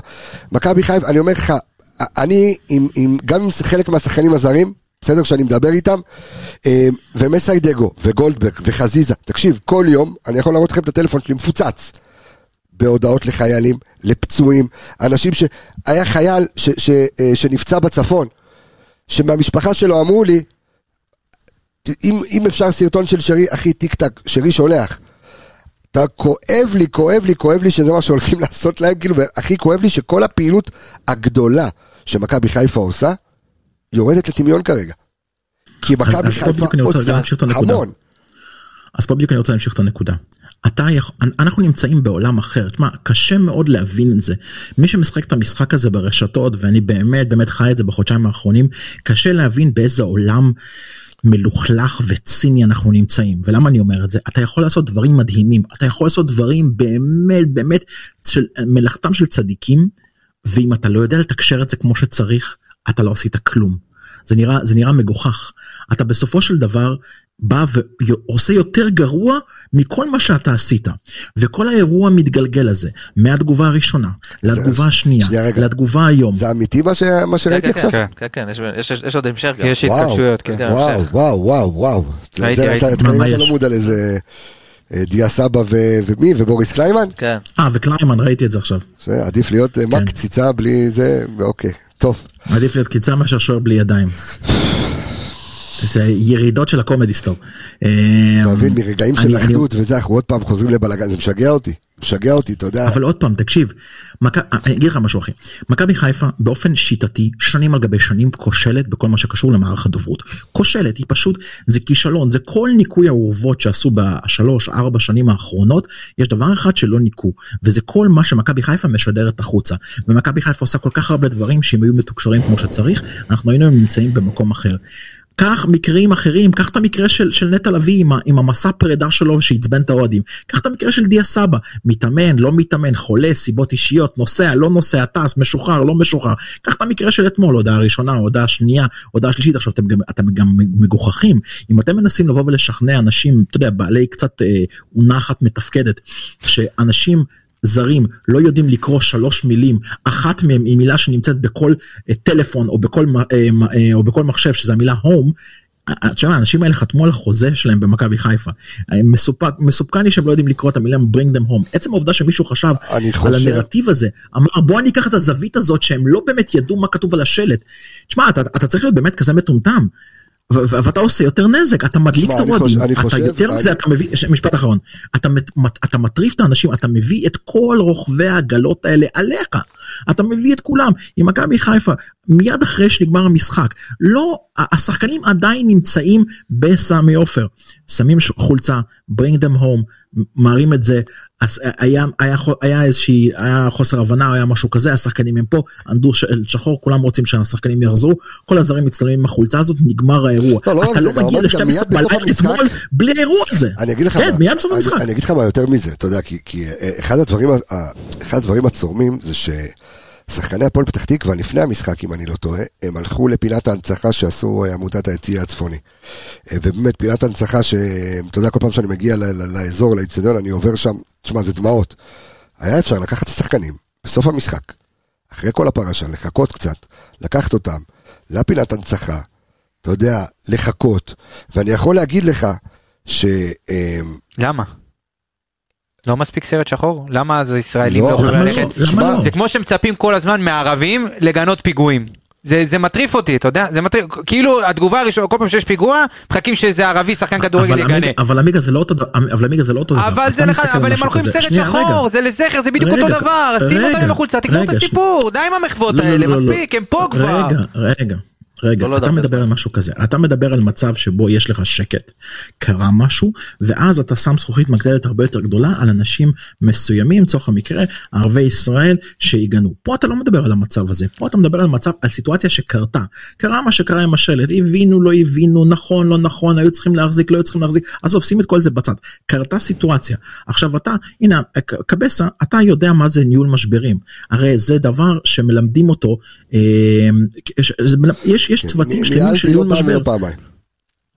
מכבי חיפה, אני אומר לך, אני, עם, עם, גם עם חלק מהשחקנים הזרים, בסדר? שאני מדבר איתם, אה, ומסיידגו, וגולדברג, וחזיזה, תקשיב, כל יום, אני יכול להראות לכם את הטלפון שלי מפוצץ. בהודעות לחיילים, לפצועים, אנשים ש... היה חייל ש... ש... אה, שנפצע בצפון, שמהמשפחה שלו אמרו לי, אם, אם אפשר סרטון של שרי, אחי, טיק טק, שרי שולח. אתה כואב לי, כואב לי, כואב לי שזה מה שהולכים *laughs* לעשות להם, כאילו, הכי כואב לי שכל הפעילות הגדולה שמכבי חיפה עושה, יורדת לטמיון כרגע. כי מכבי חיפה עושה המון. אז פה בדיוק אני רוצה להמשיך את הנקודה. אתה יכול, אנחנו נמצאים בעולם אחר, תשמע, קשה מאוד להבין את זה. מי שמשחק את המשחק הזה ברשתות, ואני באמת באמת חי את זה בחודשיים האחרונים, קשה להבין באיזה עולם מלוכלך וציני אנחנו נמצאים ולמה אני אומר את זה אתה יכול לעשות דברים מדהימים אתה יכול לעשות דברים באמת באמת של מלאכתם של צדיקים ואם אתה לא יודע לתקשר את זה כמו שצריך אתה לא עשית כלום. זה נראה זה נראה מגוחך אתה בסופו של דבר בא ועושה יותר גרוע מכל מה שאתה עשית וכל האירוע מתגלגל הזה מהתגובה הראשונה לתגובה השנייה לתגובה היום. זה אמיתי מה, ש... מה שראיתי כן, עכשיו? כן, כן, כן, יש, יש, יש עוד המשך גם. יש וואו. התכתשויות, כן. כן. וואו המשך. וואו וואו וואו. ראיתי, ראיתי. אתה- לא? מודע לזה דיה סבא ו- ומי ובוריס קליימן? כן. אה וקליימן ראיתי את זה עכשיו. זה עדיף להיות אה, מה כן. קציצה בלי זה ואוקיי טוב. עדיף להיות קציצה מאשר שוער בלי ידיים. *laughs* זה ירידות של ה Comedy Store. אתה מבין מרגעים של אחדות וזה אנחנו עוד פעם חוזרים לבלאגן זה משגע אותי משגע אותי אתה יודע. אבל עוד פעם תקשיב. אני אגיד לך משהו אחי, מכבי חיפה באופן שיטתי שנים על גבי שנים כושלת בכל מה שקשור למערך הדוברות, כושלת היא פשוט זה כישלון זה כל ניקוי האורוות שעשו בשלוש ארבע שנים האחרונות יש דבר אחד שלא ניקו וזה כל מה שמכבי חיפה משדרת החוצה ומכבי חיפה עושה כל כך הרבה דברים שאם היו מתוקשרים כמו שצריך אנחנו היינו נמצאים במקום אחר. קח מקרים אחרים, קח את המקרה של, של נטע לביא עם, עם המסע פרידה שלו שעצבן את האוהדים, קח את המקרה של דיה סבא, מתאמן, לא מתאמן, חולה, סיבות אישיות, נוסע, לא נוסע, טס, משוחרר, לא משוחרר, קח את המקרה של אתמול, הודעה ראשונה, הודעה שנייה, הודעה שלישית, עכשיו אתם גם, אתם גם מגוחכים, אם אתם מנסים לבוא ולשכנע אנשים, אתה יודע, בעלי קצת אה, אונה אחת מתפקדת, שאנשים זרים לא יודעים לקרוא שלוש מילים אחת מהן היא מילה שנמצאת בכל אה, טלפון או בכל אה, אה, או בכל מחשב שזה המילה הום. אתה שומע, האנשים האלה חתמו על החוזה שלהם במכבי חיפה. מסופק, מסופקני לי שהם לא יודעים לקרוא את המילה bring them home. עצם העובדה שמישהו חשב על חושב- הנרטיב הזה, אמר בוא אני אקח את הזווית הזאת שהם לא באמת ידעו מה כתוב על השלט. תשמע, אתה, אתה צריך להיות באמת כזה מטומטם. ואתה עושה יותר נזק, אתה מדליק את האוהדים, אתה יותר מזה, אתה מביא, משפט אחרון, אתה מטריף את האנשים, אתה מביא את כל רוכבי העגלות האלה עליך, אתה מביא את כולם, עם מכבי חיפה, מיד אחרי שנגמר המשחק, לא, השחקנים עדיין נמצאים בסמי עופר, שמים ש- חולצה, bring them home, מראים את זה, אז היה, היה, חו- היה איזושהי, היה חוסר הבנה, היה משהו כזה, השחקנים הם פה, עמדו ש- שחור, כולם רוצים שהשחקנים יחזרו, כל הזרים מצטלמים עם החולצה הזאת, נגמר האירוע. לא, לא אתה לא מגיע אמרתי גם ל-12 מיד בסוף בלילה אתמול בלי האירוע הזה. אני אגיד לך כן, מה, מיד בסוף המשחק. אני אגיד לך מה יותר מזה, אתה יודע, כי, כי אה, אחד הדברים, אחד הדברים הצורמים זה ששחקני הפועל פתח תקווה לפני המשחק, אם אני לא טועה, הם הלכו לפינת ההנצחה שעשו אה, עמותת היציע הצפוני. אה, ובאמת פינת הנצחה שאתה יודע, כל פעם שאני מגיע לאזור, לאצטדיון, אני עובר שם, תשמע, זה דמעות. היה אפשר לקחת את השחקנים בסוף המשחק, אחרי כל הפרשה, לחכות קצת, לקחת אותם לפינת הנצחה, אתה יודע, לחכות, ואני יכול להגיד לך ש... אה, למה? לא מספיק סרט שחור? למה אז הישראלים לא, לא יכולים ללכת? לא? לא? זה כמו שמצפים כל הזמן מהערבים לגנות פיגועים. זה, זה מטריף אותי, אתה יודע? זה מטריף, כאילו התגובה הראשונה, כל פעם שיש פיגוע, מחכים שאיזה ערבי שחקן כדורגל יגנה. אבל עמיגה זה לא אותו דבר, אבל עמיגה זה לא אותו דבר. אבל זה לך, אבל הם הולכים. סרט שחור. זה לזכר, זה בדיוק אותו דבר, שימו רגע, אותנו בחולצה, תגמור את הסיפור, די עם המחוות האלה. מספיק, הם פה כבר. רגע, רגע. רגע, לא, לא אתה יודע, מדבר. על משהו כזה, אתה מדבר על מצב שבו יש לך שקט, קרה משהו, ואז אתה שם זכוכית מגדלת הרבה יותר גדולה על אנשים מסוימים, לצורך המקרה, ערבי ישראל שיגנו. פה אתה לא מדבר על המצב הזה, פה אתה מדבר על מצב, על סיטואציה שקרתה. קרה מה שקרה עם השלט, הבינו, לא הבינו, נכון, לא נכון, היו צריכים להחזיק, לא היו צריכים להחזיק, עזוב, שים את כל זה בצד. קרתה סיטואציה. עכשיו אתה, הנה, קבסה, אתה יודע מה זה ניהול משברים. הרי זה דבר שמלמדים אותו, אה, יש, יש, יש צוותים שלמים של ניהול משבר.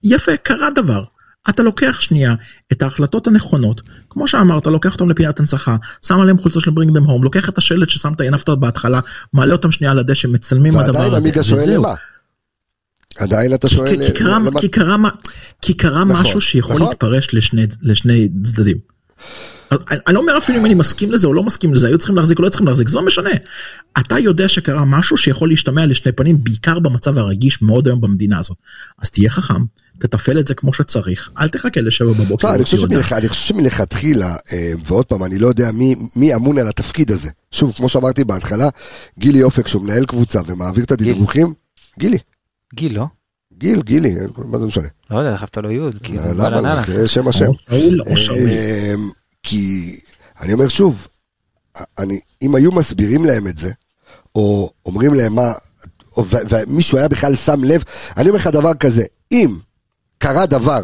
יפה, קרה דבר. אתה לוקח שנייה את ההחלטות הנכונות, כמו שאמרת, לוקח אותם לפינת הנצחה, שם עליהם חולצה של ברינג דם הום, לוקח את השלט ששמת, הנפת בהתחלה, מעלה אותם שנייה על הדשא, מצלמים הדבר הזה, וזהו. עדיין אתה כי- שואל כי קרה- למה- כי קרה כי קרה נכון, משהו שיכול נכון. להתפרש לשני- לשני צדדים. אני אני לא אומר אפילו אם אני מסכים לזה או לא מסכים לזה, היו צריכים להחזיק או לא צריכים להחזיק, זה לא משנה. אתה יודע שקרה משהו שיכול להשתמע לשני פנים, בעיקר במצב הרגיש מאוד היום במדינה הזאת. אז תהיה חכם, תתפעל את זה כמו שצריך, אל תחכה לשבע בבוקר. לא, אני חושב. שמלכ- אני חושב שמלכתחילה, אה, ועוד פעם, אני לא יודע מי- מי אמון על התפקיד הזה. שוב, כמו שאמרתי בהתחלה, גילי אופק, שהוא מנהל קבוצה ומעביר את הדיווחים, גילי, גיל, לא? גיל, גילי, מה זה משנה? לא יודע, דחפת לו יוד. כאילו, למה? לא? זה שם השם. או שאול או שאולי. כי, אני אומר שוב, אני, אם היו מסבירים להם את זה, או אומרים להם מה, או, ו- ומישהו היה בכלל שם לב, אני אומר לך דבר כזה, אם קרה דבר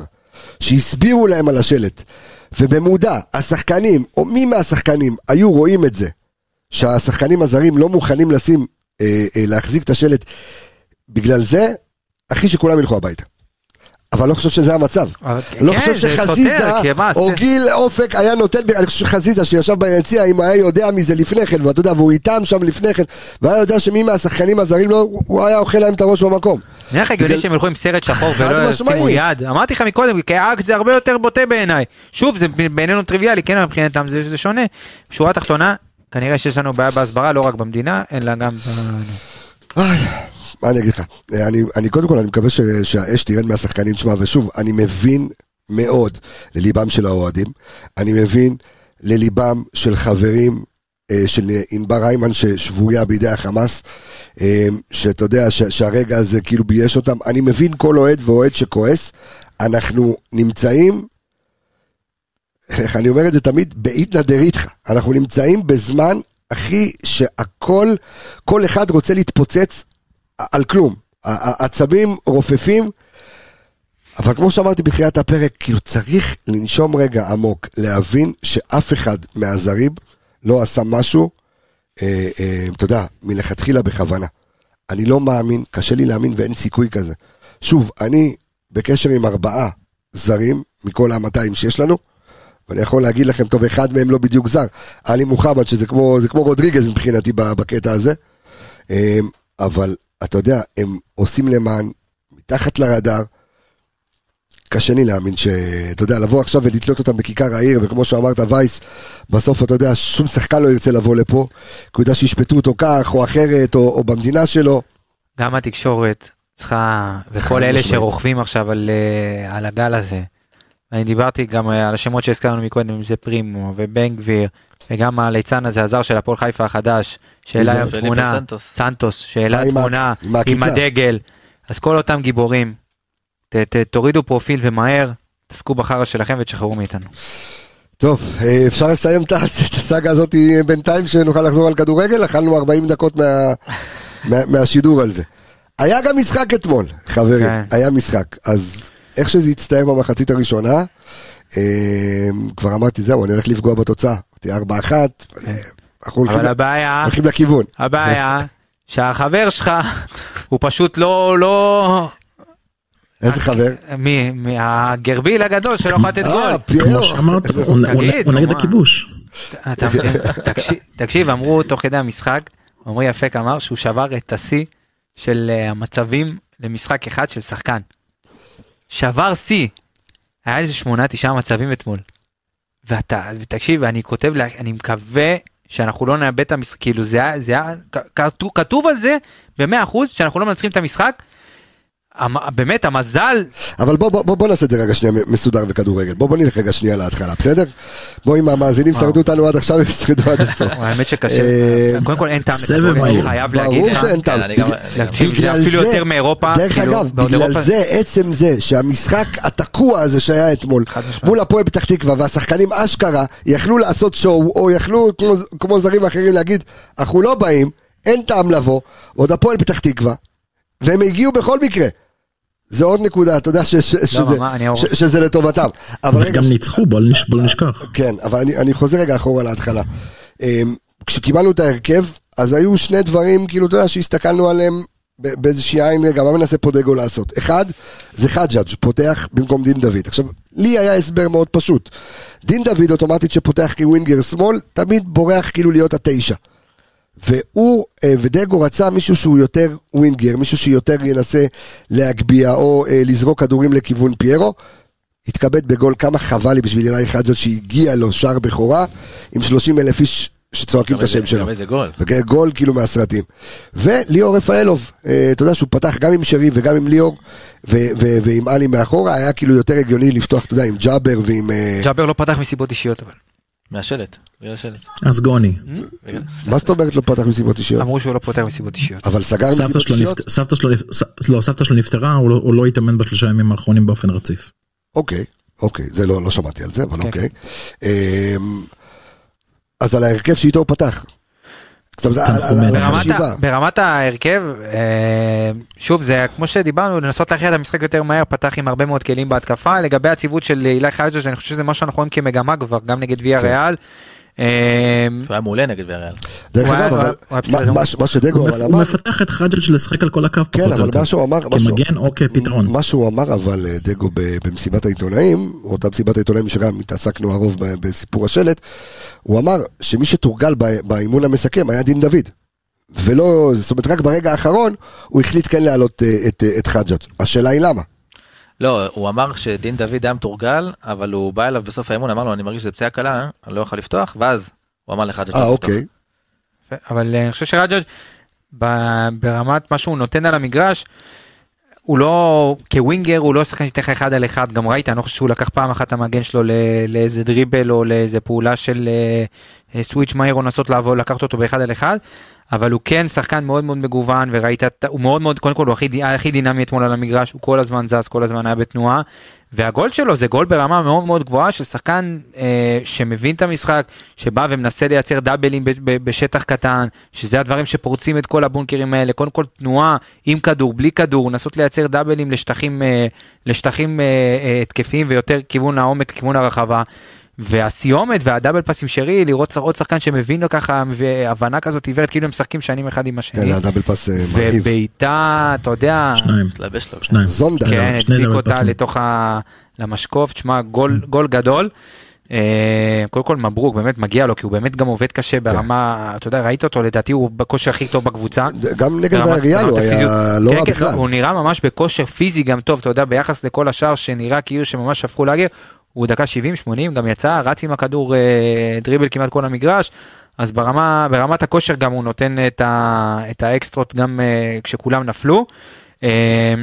שהסבירו להם על השלט, ובמודע השחקנים, או מי מהשחקנים, היו רואים את זה, שהשחקנים הזרים לא מוכנים לשים, אה, אה, להחזיק את השלט, בגלל זה, אחי שכולם ילכו הביתה. אבל לא חושב שזה המצב. לא כן, חושב זה שחזיזה או גיל אופק היה נותן, אני חושב שחזיזה שישב ביציע, אם היה יודע מזה לפני כן, ואתה יודע, והוא איתם שם לפני כן, והיה יודע שמי מהשחקנים הזרים לא, הוא היה אוכל להם את הראש במקום. נראה לך הגיוני שהם ילכו עם סרט שחור ולא. ישימו יד? אמרתי לך מקודם, כאקט זה הרבה יותר בוטה בעיניי. שוב, זה בעינינו טריוויאלי, כן, מבחינתם זה זה שונה. שורה תחתונה, כנראה שיש לנו בעיה בהסברה, לא רק במדינה, אלא גם... מה אני אגיד לך? אני, אני קודם כל, אני מקווה ש, שהאש תרד מהשחקנים, תשמע, ושוב, אני מבין מאוד לליבם של האוהדים, אני מבין לליבם של חברים אה, של ענבר היימן ששבויה בידי החמאס, אה, שאתה יודע ש, שהרגע הזה כאילו בייש אותם, אני מבין כל אוהד ואוהד שכועס, אנחנו נמצאים, איך אני אומר את זה תמיד, באיתנא דריתחא, אנחנו נמצאים בזמן, אחי, שהכל, כל אחד רוצה להתפוצץ על כלום. העצבים רופפים, אבל כמו שאמרתי בתחילת הפרק, כאילו צריך לנשום רגע עמוק, להבין שאף אחד מהזרים לא עשה משהו, אה, אה, אתה יודע, מלכתחילה בכוונה. אני לא מאמין, קשה לי להאמין ואין סיכוי כזה. שוב, אני בקשר עם ארבעה זרים מכל ה-200 שיש לנו, ואני יכול להגיד לכם, טוב, אחד מהם לא בדיוק זר, עלי מוחמד, שזה כמו, כמו רודריגז מבחינתי בקטע הזה, אה, אבל אתה יודע, הם עושים למען, מתחת לרדאר, קשה לי להאמין שאתה יודע, לבוא עכשיו ולתלות אותם בכיכר העיר, וכמו שאמרת וייס, בסוף אתה יודע, שום שחקן לא ירצה לבוא לפה, כי הוא יודע שישפטו אותו כך או אחרת, או, או במדינה שלו. גם התקשורת צריכה, וכל אלה. שרוכבים עכשיו על, אה, על הגל הזה. אני דיברתי גם אה, על השמות שהזכרנו מקודם, אם זה פרימו ובן גביר, וגם הליצן הזה, הזר של הפועל חיפה החדש, שהעלה מי זה? היום פליפה תמונה, סנטוס. סנטוס, שהעלה אה, עם תמונה עם. עם הדגל. אז כל אותם גיבורים, ת, ת, תורידו פרופיל ומהר, תעסקו בחרא שלכם ותשחררו מאיתנו. טוב, אה, אפשר לסיים את *laughs* הסאגה הזאת בינתיים, שנוכל לחזור על כדורגל, אכלנו 40 דקות מה, *laughs* מה, מהשידור על זה. היה גם משחק אתמול, חברים, כן. היה משחק. אז איך שזה הצטער במחצית הראשונה, אה, כבר אמרתי, זהו, אני הולך לפגוע בתוצאה. אמרתי 4-1, אה, אנחנו הולכים הבעיה, הולכים לכיוון. הבעיה, שהחבר שלך, הוא פשוט לא, לא, איזה חבר? מי, מהגרביל הגדול שלא יכול לתת גול. אה, פיירו. כמו שאמרת, הוא- נגד? הכיבוש. תקשיב, אמרו תוך כדי המשחק, עמרי אפק אמר שהוא שבר את השיא של אה, המצבים למשחק אחד של שחקן. שבר שיא. היה איזה שמונה תשעה מצבים אתמול. ואתה, ותקשיב, אני כותב, אני מקווה שאנחנו לא נאבד את המשחק, כאילו זה היה, זה היה, כתוב- על זה במאה אחוז שאנחנו לא מנצחים את המשחק. המ- באמת המזל, אבל בוא, בוא, בוא, בוא נעשה את זה רגע שנייה מסודר בכדורגל. בוא, בוא נלך רגע שנייה להתחלה, בסדר? בוא, אם המאזינים. שרדו אותנו עד עכשיו, הם ישרדו עד הסוף. האמת שקשה, אה, קודם כל אין טעם לכדורגל, אני. חייב להגיד ברור לך. שאין טעם. כן, בגלל- אפילו יותר מאירופה, דרך כאילו, אגב, בגלל זה, עצם זה שהמשחק התקוע הזה שהיה אתמול. מול הפועל פתח תקווה, והשחקנים אשכרה יכלו לעשות שואו, או יכלו, כמו זרים אחרים, להגיד, אנחנו לא באים, אין טעם לבוא, עוד הפועל פתח תקווה, והם הגיעו בכל מקרה. זה עוד נקודה, אתה יודע ש, ש, שזה, מה, אני- ש, שזה לטובתם. וגם ניצחו, בוא לא נש- בוא לא נשכח. כן, אבל אני, אני חוזר רגע אחורה להתחלה. אמ, כשקיבלנו את ההרכב, אז היו שני דברים, כאילו, אתה יודע, שהסתכלנו עליהם באיזושהי עין, רגע, מה מנסה פה דגו לעשות? אחד, זה חג'אג' פותח במקום דין דוד. עכשיו, לי היה הסבר מאוד פשוט. דין דוד אוטומטית שפותח כ winger שמאל, תמיד בורח כאילו להיות התשע. והוא אה, ודגו רצה מישהו שהוא יותר winger, מישהו שיותר ינסה להגביה או אה, לזרוק כדורים לכיוון פיירו. התכבד בגול, כמה חבל לי בשביל אלי חג'אג' שהגיע לו שער בכורה עם 30 אלף איש שצועקים את השם שלו. גם איזה גול. גול כאילו מהסרטים. וליאור רפאלוב, אה, אתה יודע שהוא פתח גם עם שרי וגם עם ליאור ו- ו- ועם עלי מאחורה, היה כאילו יותר הגיוני לפתוח, אתה יודע, עם ג'אבר ועם... ג'אבר לא פתח מסיבות אישיות אבל. מהשלט. בגלל השלט. אז גוני. בגלל- מה זאת אומרת לא פתח מסיבות אישיות? אמרו שהוא לא פותח מסיבות אישיות. אבל סגר מסיבות אישיות? סבתא שלו לא, סבתא שלו נפטרה, הוא לא- הוא לא התאמן בשלושה ימים האחרונים באופן רציף. אוקיי, אוקיי, זה לא, לא שמעתי על זה, אבל כן. אוקיי. אמ, אז על ההרכב שאיתו הוא פתח. ברמת, ההרכב, אה, שוב, זה כמו שדיברנו, לנסות להכריע את המשחק יותר מהר, פתח עם הרבה מאוד כלים בהתקפה. לגבי הציוות של אילי חייג'ה, אני חושב שזה משהו שאנחנו רואים כמגמה כבר, גם נגד ויה ריאל. אה, שהוא היה מעולה נגד ויאריאל. דרך הוא אגב, הוא אבל הוא מה- שדגו הוא אבל אמר, הוא מפתח את חג'ג' לשחק על כל הקו פחות כן, או אבל יותר. מה שהוא אמר, מה שהוא- כמגן או כפתרון. מה שהוא אמר אבל אה, דגו במסיבת העיתונאים, אותה מסיבת העיתונאים שגם התעסקנו הרוב בסיפור השלט, הוא אמר שמי שתורגל באימון המסכם היה דין דוד. ולא, זאת אומרת רק ברגע האחרון הוא החליט כן להעלות אה, את, אה, את חג'ג'. השאלה היא למה. לא, הוא אמר שדין דוד היה מתורגל, אבל הוא בא אליו בסוף האימון, אמר לו, אני מרגיש שזה פציעה קלה, אני לא יכול לפתוח, ואז הוא אמר לך אה אוקיי. אבל אה, אני חושב שרג'ג' ברמת מה שהוא נותן על המגרש, הוא לא, כווינגר הוא לא שחקן שייתן לך אחד על אחד, גם ראית, אני לא חושב שהוא לקח פעם אחת את המגן שלו ל- לאיזה דריבל או לאיזה פעולה של אה, סוויץ' מהיר או לנסות לעבור, לקחת אותו באחד על אחד, אבל הוא כן שחקן מאוד מאוד מגוון וראית, הוא מאוד מאוד, קודם כל הוא הכי, הכי דינמי אתמול על המגרש, הוא כל הזמן זז, כל הזמן היה בתנועה, והגול שלו זה גול ברמה מאוד מאוד גבוהה של שחקן אה, שמבין את המשחק, שבא ומנסה לייצר דאבלים ב- ב- בשטח קטן, שזה הדברים שפורצים את כל הבונקרים האלה, קודם כל תנועה עם כדור, בלי כדור, לנסות לייצר דאבלים לשטחים, אה, לשטחים אה, אה, התקפיים ויותר כיוון העומק, כיוון הרחבה. והסיומת והדאבל פס עם שרי, לראות עוד שחקן שמבין לו ככה, והבנה כזאת עיוורת, כאילו הם משחקים שנים אחד עם כן, השני. זה הדאבל פס אה, מרהיב. ובעיטה, אתה יודע, שניים. התלבש לו. שניים. זונדה. כן, הדביק אותה. לתוך ה... למשקוף, תשמע, גול, גול גדול. אה, קודם כל מברוק, באמת מגיע לו, כי הוא באמת גם עובד קשה ברמה, אתה יודע, ראית אותו, לדעתי הוא בכושר הכי טוב בקבוצה. גם נגד ברמת הוא היה. לא כן, רע כן, בכלל. הוא נראה ממש בכושר פיזי גם טוב, אתה יודע, ביחס לכל השאר שנראה כאילו שממש הפכו להגר, הוא דקה 70-80, גם יצא, רץ עם הכדור אה, דריבל כמעט כל המגרש, אז ברמה, ברמת הכושר גם הוא נותן את, ה, את האקסטרות גם אה, כשכולם נפלו. אה,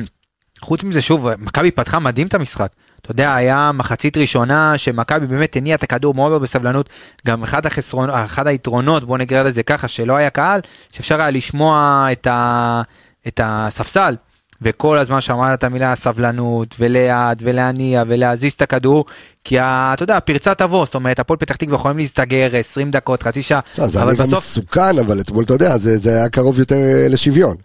חוץ מזה, שוב, מכבי פתחה מדהים את המשחק. אתה יודע, היה מחצית ראשונה שמכבי באמת הניע את הכדור מאוד בסבלנות. גם אחד, החסרון, אחד היתרונות, בוא נקרא לזה ככה, שלא היה קהל, שאפשר היה לשמוע את, ה, את הספסל. וכל הזמן שמעת את המילה סבלנות, וליד, ולהניע, ולהזיז את הכדור, כי ה, אתה יודע, הפרצה תבוא, זאת אומרת, הפועל פתח תקווה יכולים להסתגר 20 דקות, חצי שעה, לא, זה אבל היה גם בסוף, מסוכן, אבל אתמול, אתה יודע, זה זה היה קרוב יותר אה, לשוויון.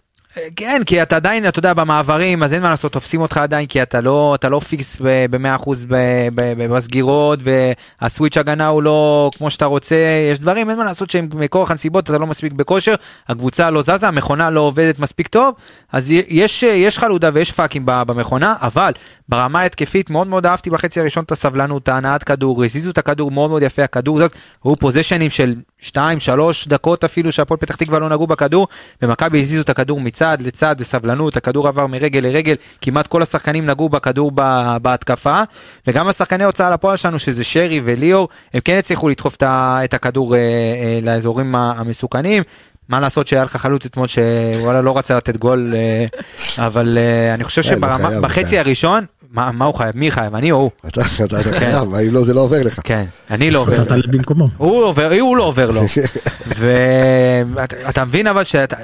כן, כי אתה עדיין, אתה יודע, במעברים, אז אין מה לעשות, תופסים אותך עדיין, כי אתה לא, אתה לא פיקס ב-100% בסגירות, והסוויץ' הגנה הוא לא כמו שאתה רוצה, יש דברים, אין מה לעשות שהם מכורח הנסיבות, אתה לא מספיק בכושר, הקבוצה לא זזה, המכונה לא עובדת מספיק טוב, אז יש, יש חלודה ויש פאקים במכונה, אבל ברמה ההתקפית מאוד מאוד אהבתי בחצי הראשון את הסבלנות, ההנעת כדור, הזיזו את הכדור מאוד מאוד יפה, הכדור זז, היו פוזיישנים של 2-3 דקות אפילו שהפועל פתח תקווה לא נגעו בכדור, ומכבי הזיזו את הכדור מצד לצד בסבלנות, הכדור עבר מרגל לרגל, כמעט כל השחקנים נגעו בכדור ב- בהתקפה, וגם השחקני הוצאה לפועל שלנו, שזה שרי וליאור, הם כן הצליחו לדחוף את הכדור אה, אה, לאזורים המסוכנים. מה לעשות שהיה לך חלוץ אתמול שוואלה לא רצה לתת גול אה, אבל אני חושב כן, הוא שברמה חייב, הוא בחצי חייב. הראשון מה מה הוא חייב מי חייב אני או הוא אתה אתה- אתה חייב, אם לא, זה לא עובר לך. כן אני לא עובר אתה במקומו. הוא עובר, הוא לא עובר לו. *laughs* ואתה מבין אבל שאתה,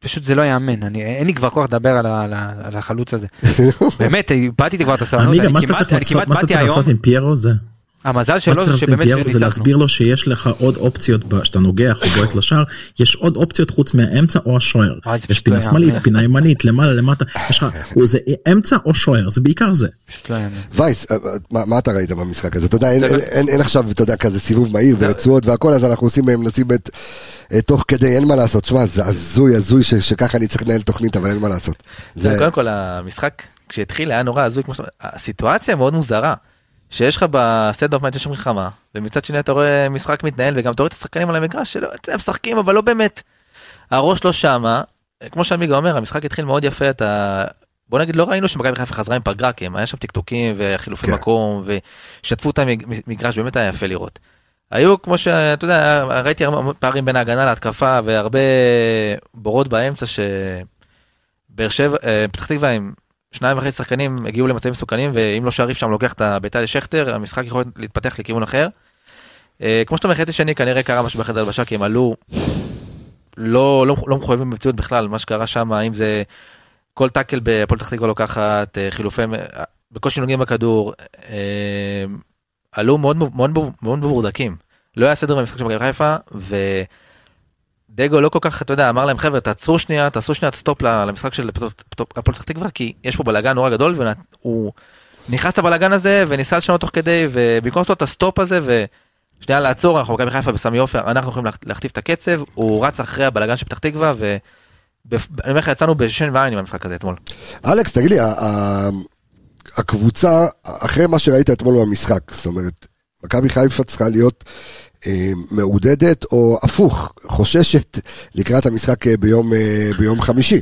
פשוט זה לא יאמן, אני, אין לי כבר כוח לדבר על, על, על החלוץ הזה. *laughs* באמת, איבדתי כבר את הסבלנות, אני כמעט, לעשות- כמעט מה שאתה באתי צריך היום, לעשות עם פיירו זה המזל שלו זה שבאמת פיירו זה שניצחנו. להסביר לו שיש לך עוד אופציות שאתה נוגח או בועט לשער יש עוד אופציות חוץ מהאמצע או השוער יש לא פינה שמאלית. פינה ימנית למעלה למטה יש לך זה אמצע או שוער זה בעיקר זה. לא. וייס, אה, אה, מה אתה ראית במשחק הזה? אתה יודע, אין- עכשיו, אתה יודע, כזה סיבוב מהיר ורצועות והכל, אז אנחנו עושים, מנסים את... אה, תוך כדי, אין מה לעשות. שמע, זה הזוי, הזוי שככה אני צריך לנהל תוכנית, אבל אין מה לעשות. קודם כל המשחק כשהתחיל היה נורא הזוי כמו שאתה אומר, הסיטואציה מאוד מוזרה. שיש לך בסטנד אוף מאץ' יש מלחמה ומצד שני אתה רואה משחק מתנהל וגם אתה רואה את השחקנים על המגרש שלא אתה משחקים אבל לא באמת. הראש לא שמה כמו שעמיגה אומר המשחק התחיל מאוד יפה אתה בוא נגיד לא ראינו שמכבי חיפה חזרה עם פגרה כי היה שם טקטוקים וחילופי כן. מקום ושתפו את המגרש באמת היה יפה לראות. היו כמו שאתה יודע ראיתי פערים בין ההגנה להתקפה והרבה בורות באמצע שבאר שבע אה, פתח תקווה עם שניים וחצי שחקנים הגיעו למצבים מסוכנים ואם לא שריף שם לוקח את הבעיטה לשכטר המשחק יכול להתפתח לכיוון אחר. אה, כמו שאתה אומר חצי שני כנראה קרה משהו בחדר הלבשה כי הם עלו לא לא לא מחויבים במציאות בכלל מה שקרה שם אם זה כל טאקל בהפועל פתח תקווה לוקחת אה, חילופי אה, בקושי נוגעים בכדור עלו מאוד מאוד מאוד מבורדקים לא היה סדר במשחק של מכבי חיפה דגו לא כל כך, אתה יודע, אמר להם חבר'ה תעצרו שנייה, תעשו שנייה stop למשחק של הפועל פתח תקווה, כי יש פה בלאגן נורא גדול, והוא נכנס לבלאגן הזה וניסה לשנות תוך כדי, ובמקום לעשות את ה stop הזה, ושנייה לעצור, אנחנו מכבי חיפה בסמי עופר, אנחנו יכולים להכתיב את הקצב, הוא רץ אחרי הבלאגן של פתח תקווה, ואני אומר לך, יצאנו בשן ועין עם המשחק הזה אתמול. אלכס, תגיד לי, הקבוצה, אחרי מה שראית אתמול במשחק, זאת אומרת, מכבי חיפה צריכה להיות מעודדת, או הפוך, חוששת לקראת המשחק אה, ביום, אה, ביום חמישי.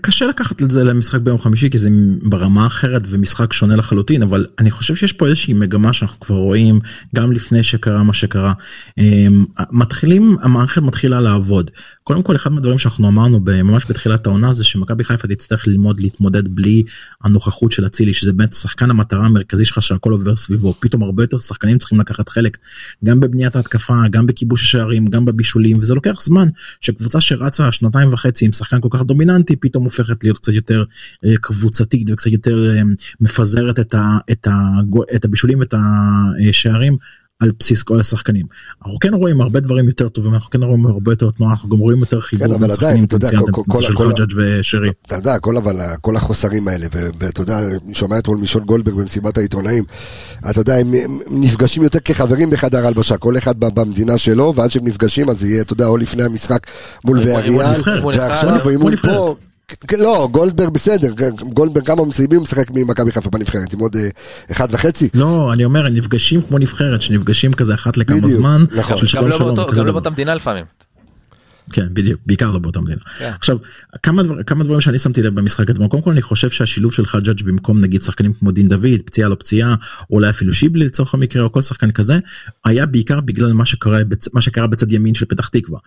קשה לקחת את זה למשחק ביום חמישי כי זה ברמה אחרת ומשחק שונה לחלוטין אבל אני חושב שיש פה איזושהי מגמה שאנחנו כבר רואים גם לפני שקרה מה שקרה. מתחילים המערכת מתחילה לעבוד קודם כל אחד מהדברים שאנחנו אמרנו ממש בתחילת העונה זה שמכבי חיפה תצטרך ללמוד להתמודד בלי הנוכחות של אצילי שזה באמת שחקן המטרה המרכזי שלך שהכל עובר סביבו. פתאום הרבה יותר שחקנים צריכים לקחת חלק גם בבניית ההתקפה גם בכיבוש השערים גם בבישולים וזה לוקח זמן. שקבוצה שרצה שנתיים וחצי עם שחקן כל כך דומיננטי פתאום הופכת להיות קצת יותר אה, קבוצתית וקצת יותר אה, מפזרת את, ה, את, ה, את הבישולים ואת השערים על בסיס כל השחקנים. אנחנו כן רואים הרבה דברים יותר טובים, אנחנו כן רואים הרבה יותר תנועה, אנחנו גם רואים יותר חיבור כן, בין שחקנים של חג'אג' ושרי. אתה יודע, כל אבל, כל החוסרים האלה, ואתה יודע, אני שומע אתמול משון גולדברג במסיבת העיתונאים, אתה יודע, הם נפגשים יותר כחברים בחדר הלבשה, כל אחד במדינה שלו, ועד שהם נפגשים אז יהיה, אתה יודע, או לפני המשחק מול ואריאל, ועכשיו אימון פה. לא, גולדברג בסדר, גולדברג כמה מסיימים משחק ממכבי חיפה בנבחרת, עם עוד אה, אחד וחצי. לא, אני אומר, הם נפגשים כמו נבחרת, שנפגשים כזה אחת לכמה זמן, נכון. גם לא באותה מדינה לפעמים. כן בדיוק בעיקר לא באותה מדינה. כן. עכשיו כמה, דבר, כמה דברים שאני שמתי לב במשחק אתמול קודם כל אני חושב שהשילוב של חג'אג' במקום נגיד שחקנים כמו דין דוד פציעה לא פציעה או אולי אפילו שיבלי לצורך המקרה או כל שחקן כזה היה בעיקר בגלל מה שקרה מה שקרה בצד ימין של פתח תקווה.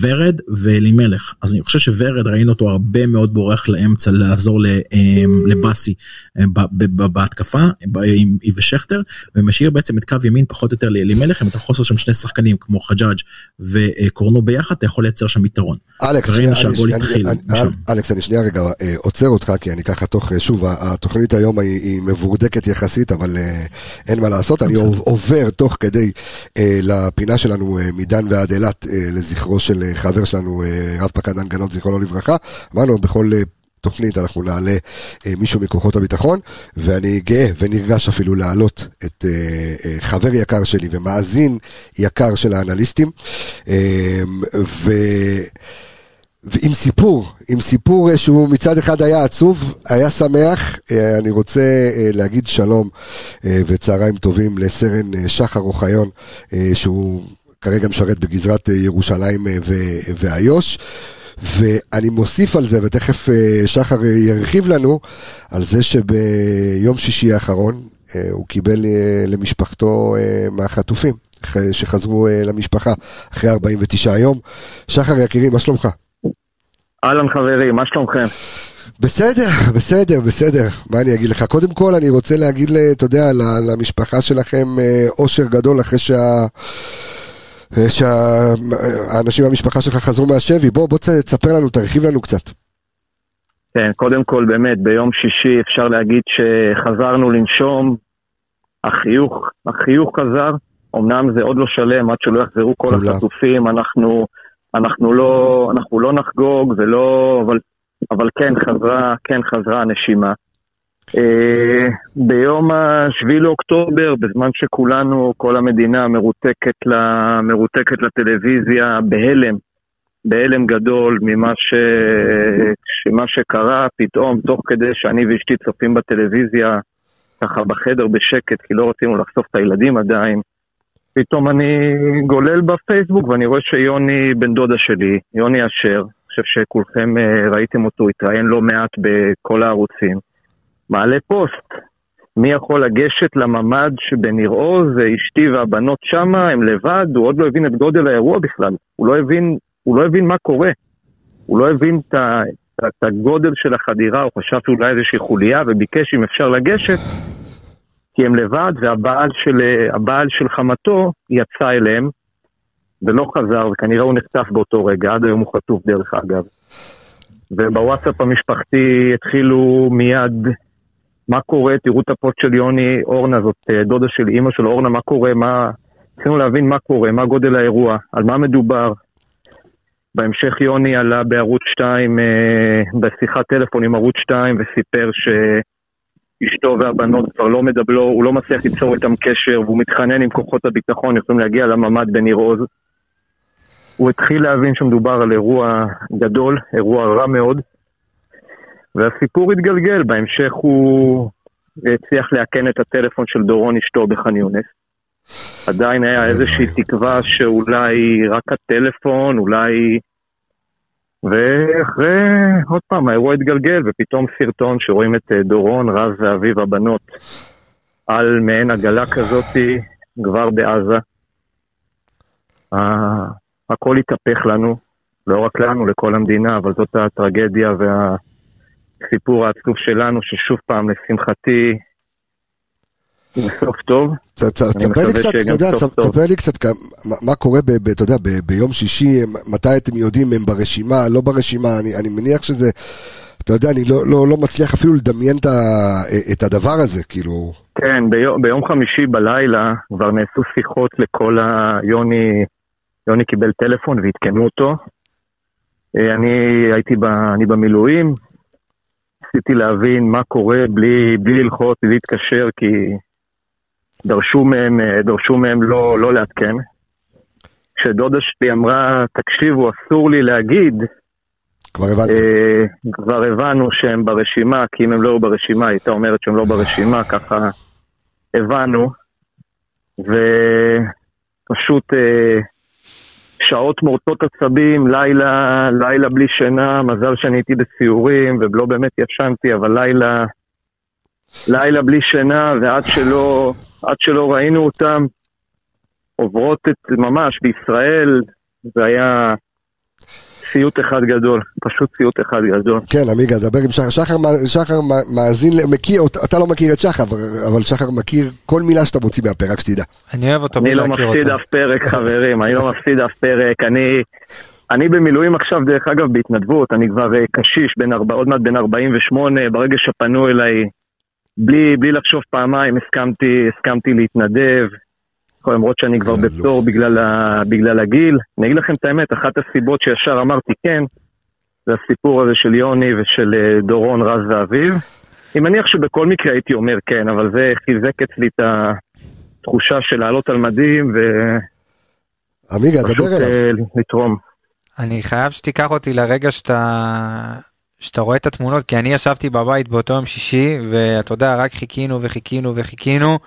ורד ואלימלך אז אני חושב שורד ראינו אותו הרבה מאוד בורח לאמצע לעזור אמ, לבאסי אמ, בהתקפה עם ושכטר ומשאיר בעצם את קו ימין פחות או יותר לאלימלך אם אתה חוסר שם שני שחקנים כמו חג'אג' וקורנו ביחד אתה יכול לייצר שם יתרון. אלכס, אלכס, אני שנייה רגע אה, עוצר אותך, כי אני ככה תוך, אה, שוב, התוכנית היום היא מבורדקת יחסית, אבל אה, אין מה לעשות, אני עובר תוך כדי לפינה שלנו מדן ועד אילת, לזכרו של חבר שלנו, רב פקד דן גנות, זיכרונו לברכה. אמרנו, בכל תוכנית אנחנו נעלה אה, מישהו מכוחות הביטחון, ואני גאה ונרגש אפילו להעלות את אה, אה, חבר יקר שלי ומאזין יקר של האנליסטים, אה, ו... ועם סיפור, עם סיפור אה, שהוא מצד אחד היה עצוב, היה שמח, אה, אני רוצה אה, להגיד שלום וצהריים טובים לסרן שחר אוחיון, שהוא כרגע משרת בגזרת ירושלים ואיו"ש. ואני מוסיף על זה, ותכף אה, שחר ירחיב לנו, על זה שביום שישי האחרון אה, הוא קיבל אה, למשפחתו מהחטופים, שחזרו למשפחה אחרי 49 יום. שחר יקירי, מה שלומך? אהלן חברים, מה שלומכם? בסדר, בסדר, בסדר, מה אני אגיד לך? קודם כל אני רוצה להגיד, אתה יודע, למשפחה שלכם אושר גדול אחרי שה... שהאנשים במשפחה שלך חזרו מהשבי, בוא, בוא תספר לנו, תרחיב לנו קצת. כן, קודם כל באמת, ביום שישי אפשר להגיד שחזרנו לנשום, החיוך, החיוך חזר, אמנם זה עוד לא שלם עד שלא יחזרו כל כולה. החטופים, אנחנו, אנחנו, לא, אנחנו לא נחגוג, זה לא, אבל, אבל כן חזרה, כן חזרה הנשימה. אה, ביום השביעי לאוקטובר, בזמן שכולנו, כל המדינה מרותקת, לה, מרותקת לטלוויזיה בהלם, בהלם גדול ממה ש... שמה שקרה, פתאום, תוך כדי שאני ואשתי צופים בטלוויזיה, ככה בחדר בשקט, כי לא רצינו לחשוף את הילדים עדיין, פתאום אני גולל בפייסבוק ואני רואה שיוני בן דודה שלי, יוני אשר, אני חושב שכולכם אה, ראיתם אותו, התראיין לא מעט בכל הערוצים. מעלה פוסט. מי יכול לגשת לממ"ד שבניר עוז, אשתי והבנות שמה, הם לבד, הוא עוד לא הבין את גודל האירוע בכלל. הוא לא הבין, הוא לא הבין מה קורה. הוא לא הבין את, את הגודל של החדירה, הוא חשב שאולי איזושהי חוליה וביקש אם אפשר לגשת, כי הם לבד, והבעל של, של חמתו יצא אליהם ולא חזר, וכנראה הוא נחטף באותו רגע, עד היום הוא חטוף דרך אגב. ובוואטסאפ המשפחתי התחילו מיד מה קורה, תראו את הפוסט של יוני אורנה, זאת אה, דודה של אימא של אורנה, מה קורה, מה... צריכים להבין מה קורה, מה גודל האירוע, על מה מדובר. בהמשך יוני עלה בערוץ 2, אה, בשיחת טלפון עם ערוץ 2 וסיפר שאשתו והבנות כבר לא מדבלו, הוא לא מצליח ליצור איתם קשר והוא מתחנן עם כוחות הביטחון, יכולים להגיע לממ"ד בניר עוז. הוא התחיל להבין שמדובר על אירוע גדול, אירוע רע מאוד, והסיפור התגלגל, בהמשך הוא הצליח לאכן את הטלפון של דורון אשתו בח'אן יונס. עדיין היה איזושהי תקווה שאולי רק הטלפון, אולי... ואחרי, עוד פעם, האירוע התגלגל, ופתאום סרטון שרואים את אה, דורון, רז ואביב הבנות על מעין עגלה כזאתי, כבר בעזה. הכל התהפך לנו, לא רק לנו, לכל המדינה, אבל זאת הטרגדיה והסיפור העצוב שלנו, ששוב פעם, לשמחתי, סוף טוב. תספר לי קצת, אתה יודע, תספר לי קצת מה קורה, אתה יודע, ביום שישי, מתי אתם יודעים הם ברשימה, לא ברשימה, אני מניח שזה, אתה יודע, אני לא, לא, לא מצליח אפילו לדמיין את הדבר הזה, כאילו... כן, ביום חמישי בלילה כבר נעשו שיחות לכל ה... יוני, יוני קיבל טלפון ועדכנו אותו. אה, אני הייתי אני במילואים, ניסיתי להבין מה קורה בלי, בלי ללחוץ, בלי להתקשר, כי דרשו מהם, אה, דרשו מהם לא, לא לעדכן. כשדודה שלי אמרה, תקשיבו, אסור לי להגיד, כבר הבנתי. אה, כבר הבנו שהם ברשימה, כי אם הם לא היו ברשימה, היא הייתה אומרת שהם לא ברשימה, ככה הבנו. ופשוט אה, שעות מורטות עצבים, לילה, לילה בלי שינה, מזל שאני הייתי בסיורים ולא באמת ישנתי, אבל לילה, לילה בלי שינה, ועד שלא, עד שלא ראינו אותם עוברות את, ממש בישראל, זה היה סיוט אחד גדול, פשוט סיוט אחד גדול. כן, עמיגה, דבר עם שחר. שחר, שחר מאזין, מכיר, אתה לא מכיר את שחר, אבל שחר מכיר כל מילה שאתה מוציא מהפה, רק שתדע. אני אוהב אותו. אני לא מפסיד אף פרק, *laughs* חברים, אני לא מפסיד אף פרק. אני, אני במילואים עכשיו, דרך אגב, בהתנדבות, אני כבר אה, קשיש, בין ארבע, עוד מעט בן 48, ברגע שפנו אליי, בלי, בלי לחשוב פעמיים, הסכמתי, הסכמתי להתנדב. למרות שאני כבר בפטור בגלל, ה... בגלל הגיל. אני אגיד לכם את האמת, אחת הסיבות שישר אמרתי כן, זה הסיפור הזה של יוני ושל אה, דורון, רז ואביב. אני מניח שבכל מקרה הייתי אומר כן, אבל זה חיזק אצלי את התחושה של לעלות על מדים ו... עמיגה, דבר אליו. אה, לתרום. אני חייב שתיקח אותי לרגע שאתה, שאתה רואה את התמונות, כי אני ישבתי בבית באותו יום שישי, ואתה יודע, רק חיכינו וחיכינו וחיכינו.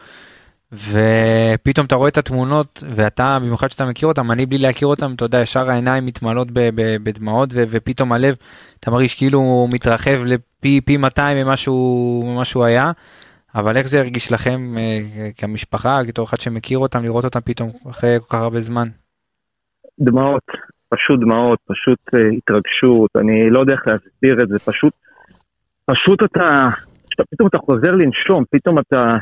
ופתאום אתה רואה את התמונות ואתה במיוחד שאתה מכיר אותם אני בלי להכיר אותם אתה יודע ישר העיניים מתמלאות בדמעות ופתאום הלב אתה מרגיש כאילו הוא מתרחב לפי פי 200 ממה שהוא היה. אבל איך זה הרגיש לכם אה, כמשפחה כתור אחד שמכיר אותם לראות אותם פתאום אחרי כל כך הרבה זמן. דמעות פשוט דמעות פשוט uh, התרגשות אני לא יודע איך להסביר את זה פשוט פשוט אתה פתאום אתה חוזר לנשום פתאום אתה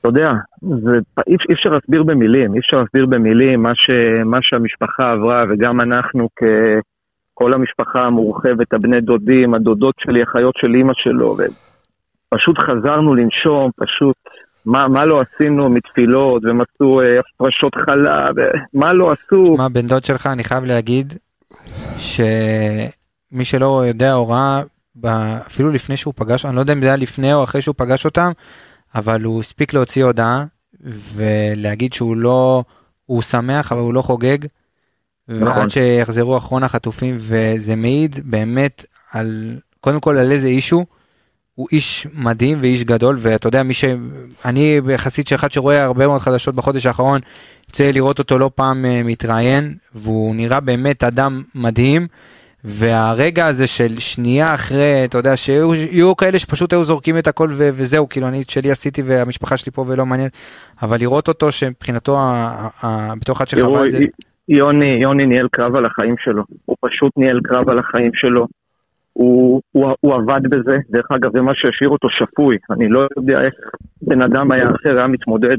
אתה יודע, זה, אי, אי אפשר להסביר במילים, אי אפשר להסביר במילים מה, ש, מה שהמשפחה עברה, וגם אנחנו ככל המשפחה המורחבת, הבני דודים, הדודות שלי, החיות של אימא שלו, ופשוט חזרנו לנשום, פשוט, מה, מה לא עשינו מתפילות, ומצאו אה, הפרשות חלב, מה לא עשו. מה, בן דוד שלך, אני חייב להגיד, שמי שלא יודע הוראה, אפילו לפני שהוא פגש, אני לא יודע אם זה היה לפני או אחרי שהוא פגש אותם, אבל הוא הספיק להוציא הודעה ולהגיד שהוא לא, הוא שמח אבל הוא לא חוגג. נכון. ועד שיחזרו אחרון החטופים וזה מעיד באמת על קודם כל על איזה אישו. הוא איש מדהים ואיש גדול ואתה יודע מי שאני יחסית שאחד שרואה הרבה מאוד חדשות בחודש האחרון יוצא לראות אותו לא פעם אה, מתראיין והוא נראה באמת אדם מדהים והרגע הזה של שנייה אחרי, אתה יודע, שיהיו כאלה שפשוט היו זורקים את הכל ו- וזהו, כאילו אני את שלי עשיתי והמשפחה שלי פה ולא מעניין, אבל לראות אותו שמבחינתו, בתור אחד שחווה את זה... יוני, יוני ניהל קרב על החיים שלו, הוא פשוט ניהל קרב על החיים שלו. הוא, הוא, הוא עבד בזה, דרך אגב זה מה שהשאיר אותו שפוי, אני לא יודע איך בן אדם היה אחר היה מתמודד,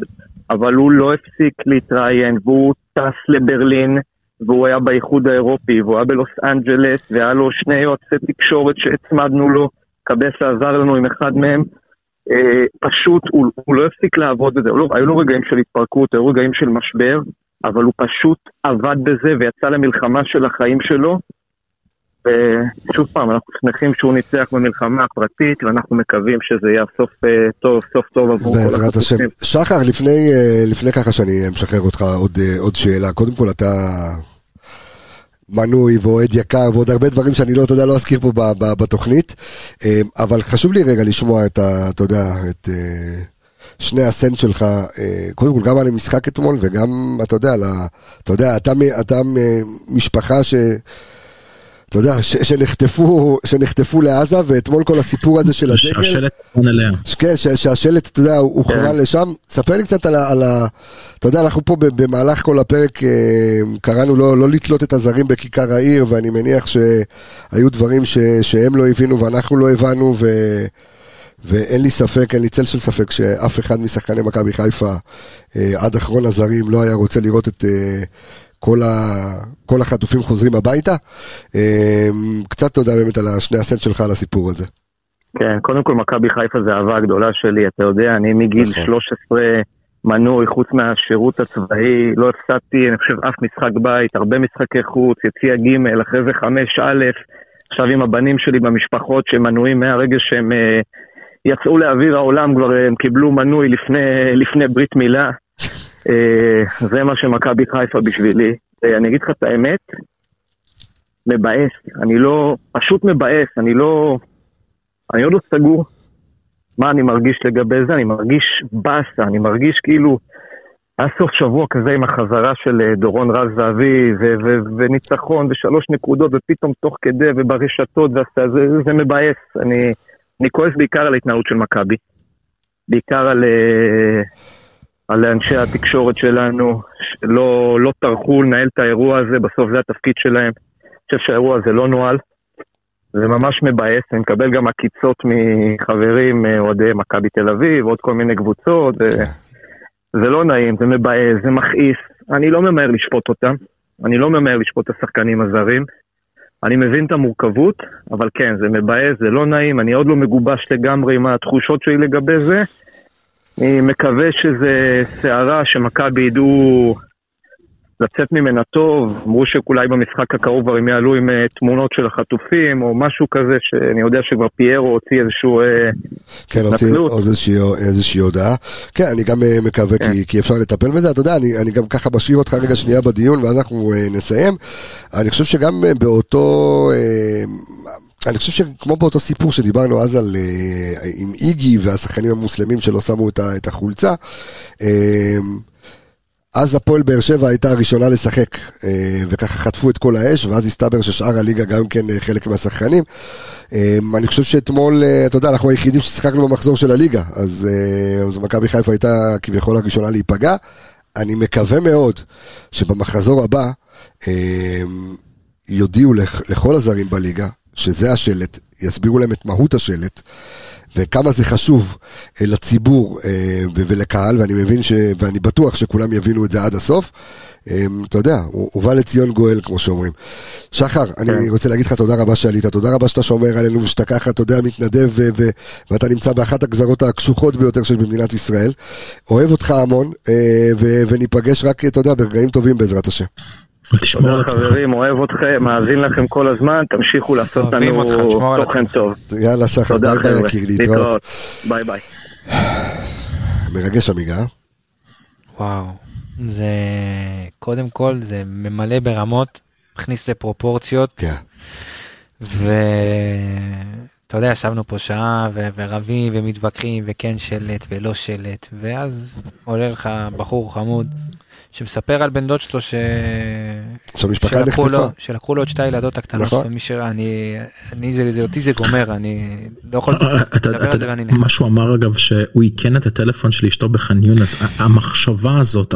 אבל הוא לא הפסיק להתראיין, והוא טס לברלין, והוא היה באיחוד האירופי, והוא היה בלוס אנג'לס, והיה לו שני יועצי תקשורת שהצמדנו לו, קבסה עזר לנו עם אחד מהם. אה, פשוט, הוא, הוא לא הפסיק לעבוד בזה, לא, היו לו רגעים של התפרקות, היו רגעים של משבר, אבל הוא פשוט עבד בזה ויצא למלחמה של החיים שלו. ושוב פעם, אנחנו שמחים שהוא ניצח במלחמה הפרטית, ואנחנו מקווים שזה יהיה סוף אה, טוב, סוף טוב עבור כל בעזרת השם. שחר, לפני, אה, לפני ככה שאני משחרר אותך עוד, אה, עוד שאלה, קודם כל אתה מנוי ואוהד יקר ועוד הרבה דברים שאני לא, אתה יודע, לא אזכיר פה בתוכנית, אבל חשוב לי רגע לשמוע את ה... אתה יודע, את... שני הסנט שלך, קודם כל גם על המשחק אתמול וגם, אתה יודע, אתה יודע, אתה, אתה משפחה ש... אתה יודע, שנחטפו, שנחטפו לעזה, ואתמול כל הסיפור הזה של הדגל. שהשלט הוכוון אליה. כן, שהשלט, אתה יודע, הוא כן. כוון לשם. ספר לי קצת על ה... אתה יודע, אנחנו פה במהלך כל הפרק אה, קראנו לא, לא לתלות את הזרים בכיכר העיר, ואני מניח שהיו דברים ש, שהם לא הבינו ואנחנו לא הבנו, ו... ואין לי ספק, אין לי צל של ספק שאף אחד משחקני מכבי חיפה אה, עד אחרון הזרים לא היה רוצה לראות את, אה, כל, ה, כל החטופים חוזרים הביתה. אמ, קצת תודה באמת על השני הסנט שלך על הסיפור הזה. כן, קודם כל מכבי חיפה זה אהבה הגדולה שלי, אתה יודע, אני מגיל נכון. 13 מנוי, חוץ מהשירות הצבאי, לא הפסדתי, אני חושב, אף משחק בית, הרבה משחקי חוץ, יציע ג', אחרי זה 5א', עכשיו עם הבנים שלי במשפחות שהם מנויים מהרגע שהם אה, יצאו לאוויר העולם, כבר הם קיבלו מנוי לפני, לפני ברית מילה. אה, זה מה שמכבי חיפה בשבילי. אה, אני אגיד לך את האמת, מבאס. אני לא, פשוט מבאס, אני לא, אני עוד לא סגור מה אני מרגיש לגבי זה, אני מרגיש באסה, אני מרגיש כאילו, היה סוף שבוע כזה עם החזרה של אה, דורון רז זהבי, וניצחון, ושלוש נקודות, ופתאום תוך כדי, וברשתות, וזה, זה, זה מבאס. אני, אני כועס בעיקר על ההתנהלות של מכבי. בעיקר על... על אנשי התקשורת שלנו, שלא לא טרחו לנהל את האירוע הזה, בסוף זה התפקיד שלהם. אני חושב שהאירוע הזה לא נוהל. זה ממש מבאס, אני מקבל גם עקיצות מחברים, אה, אוהדי מכבי תל אביב, עוד כל מיני קבוצות, זה, זה לא נעים, זה מבאס, זה מכעיס. אני לא ממהר לשפוט אותם, אני לא ממהר לשפוט את השחקנים הזרים. אני מבין את המורכבות, אבל כן, זה מבאס, זה לא נעים, אני עוד לא מגובש לגמרי עם התחושות שלי לגבי זה. אני מקווה שזה סערה שמכבי ידעו לצאת ממנה טוב, אמרו שאולי במשחק הקרוב כבר הם יעלו עם אה, תמונות של החטופים או משהו כזה, שאני יודע שכבר פיירו הוציא איזשהו אה, כן, הוציא איזושהי, איזושהי הודעה. כן, אני גם אה, מקווה כן. כי, כי אפשר לטפל בזה. אתה יודע, אני, אני גם ככה משאיר אותך רגע שנייה בדיון ואז אנחנו נסיים. אני חושב שגם באותו... אני חושב שכמו באותו סיפור שדיברנו אז על, uh, עם איגי והשחקנים המוסלמים שלא שמו את, את החולצה, uh, אז הפועל באר שבע הייתה הראשונה לשחק, uh, וככה חטפו את כל האש, ואז הסתבר ששאר הליגה גם כן uh, חלק מהשחקנים. אני חושב שאתמול, uh, אתה יודע, אנחנו היחידים ששיחקנו במחזור של הליגה, אז, uh, אז מכבי חיפה הייתה כביכול הראשונה להיפגע. אני מקווה מאוד שבמחזור הבא יודיעו לכל הזרים בליגה, שזה השלט, יסבירו להם את מהות השלט. וכמה זה חשוב אה, לציבור אה, ולקהל, ואני מבין ש... ואני בטוח שכולם יבינו את זה עד הסוף. אה, אתה יודע, ובא לציון גואל, כמו שאומרים. שחר, אני כן. רוצה להגיד לך תודה רבה שעלית, תודה רבה שאתה שומר עלינו ושאתה ככה, אתה יודע, מתנדב ו... ו... ואתה נמצא באחת הגזרות הקשוחות ביותר שיש במדינת ישראל. אוהב אותך המון, ו... וניפגש רק, אתה יודע, ברגעים טובים בעזרת השם. תשמור על עצמך. חברים, אוהב אתכם, מאזין לכם כל הזמן, תמשיכו לעשות לנו תוכן טוב. יאללה שחר, ביי ביי יקיר, להתראות. ביי ביי. מרגש עמיגה. וואו, זה קודם כל זה ממלא ברמות, מכניס לפרופורציות. כן. ואתה יודע, ישבנו פה שעה ורבים ומתווכחים וכן שלט ולא שלט, ואז עולה לך בחור חמוד. שמספר על בן דוד שלו ש... שהמשפחה נחטפה. לו, שלקחו לו את שתי הילדות הקטנות נכון. ומי שראה, אני, אני זה, זה, אותי זה גומר, אני לא יכול לדבר על זה ואני נחמד. מה שהוא אמר אגב, שהוא איכן את הטלפון של אשתו בח'אן יונס, המחשבה הזאת,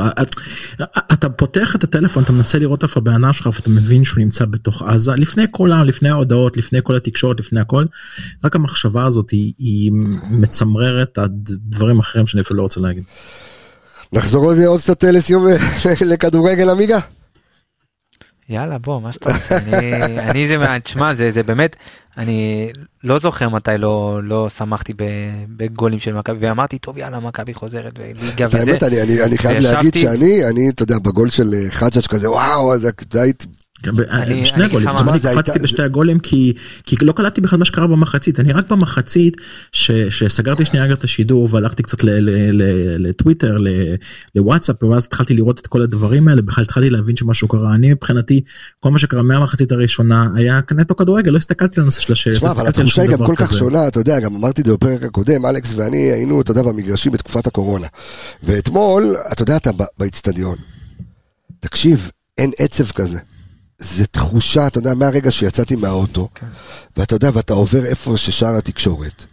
אתה פותח את הטלפון, אתה מנסה לראות איפה הבן אדם שלך ואתה מבין שהוא נמצא בתוך עזה, לפני כל העם, לפני ההודעות, לפני כל התקשורת, לפני הכל, רק המחשבה הזאת היא, היא מצמררת עד דברים אחרים שאני אפילו לא רוצה להגיד. נחזור על זה עוד קצת לסיום *laughs* לכדורגל עמיגה? יאללה בוא מה שאתה רוצה אני, אני זה מה תשמע זה זה באמת אני לא זוכר מתי לא לא שמחתי בגולים של מכבי ואמרתי טוב יאללה מכבי חוזרת וליגה וזה. האמת, אני- אני אני חייב להגיד שאני, אני, אתה יודע, בגול של אה, חג'אג' כזה, וואו, אז זה הייתי, שני אני הגולים, אני זה קפצתי בשתי הגולים כי לא קלטתי בכלל מה שקרה במחצית אני רק במחצית שסגרתי שנייה את השידור והלכתי קצת לטוויטר לוואטסאפ ואז התחלתי לראות את כל הדברים האלה בכלל התחלתי להבין שמשהו קרה אני מבחינתי כל מה שקרה מהמחצית הראשונה היה נטו כדורגל לא הסתכלתי על הנושא של השאלות. תשמע, אבל התחושה היא גם כל כך שונה, אתה יודע, גם אמרתי את זה בפרק הקודם, אלכס ואני היינו, אתה יודע, במגרשים בתקופת הקורונה. ואתמול, אתה יודע, אתה באיצטדיון. תקשיב, אין עצב כזה. זה תחושה, אתה יודע, מהרגע שיצאתי מהאוטו, ואתה יודע, ואתה עובר איפה ששער התקשורת.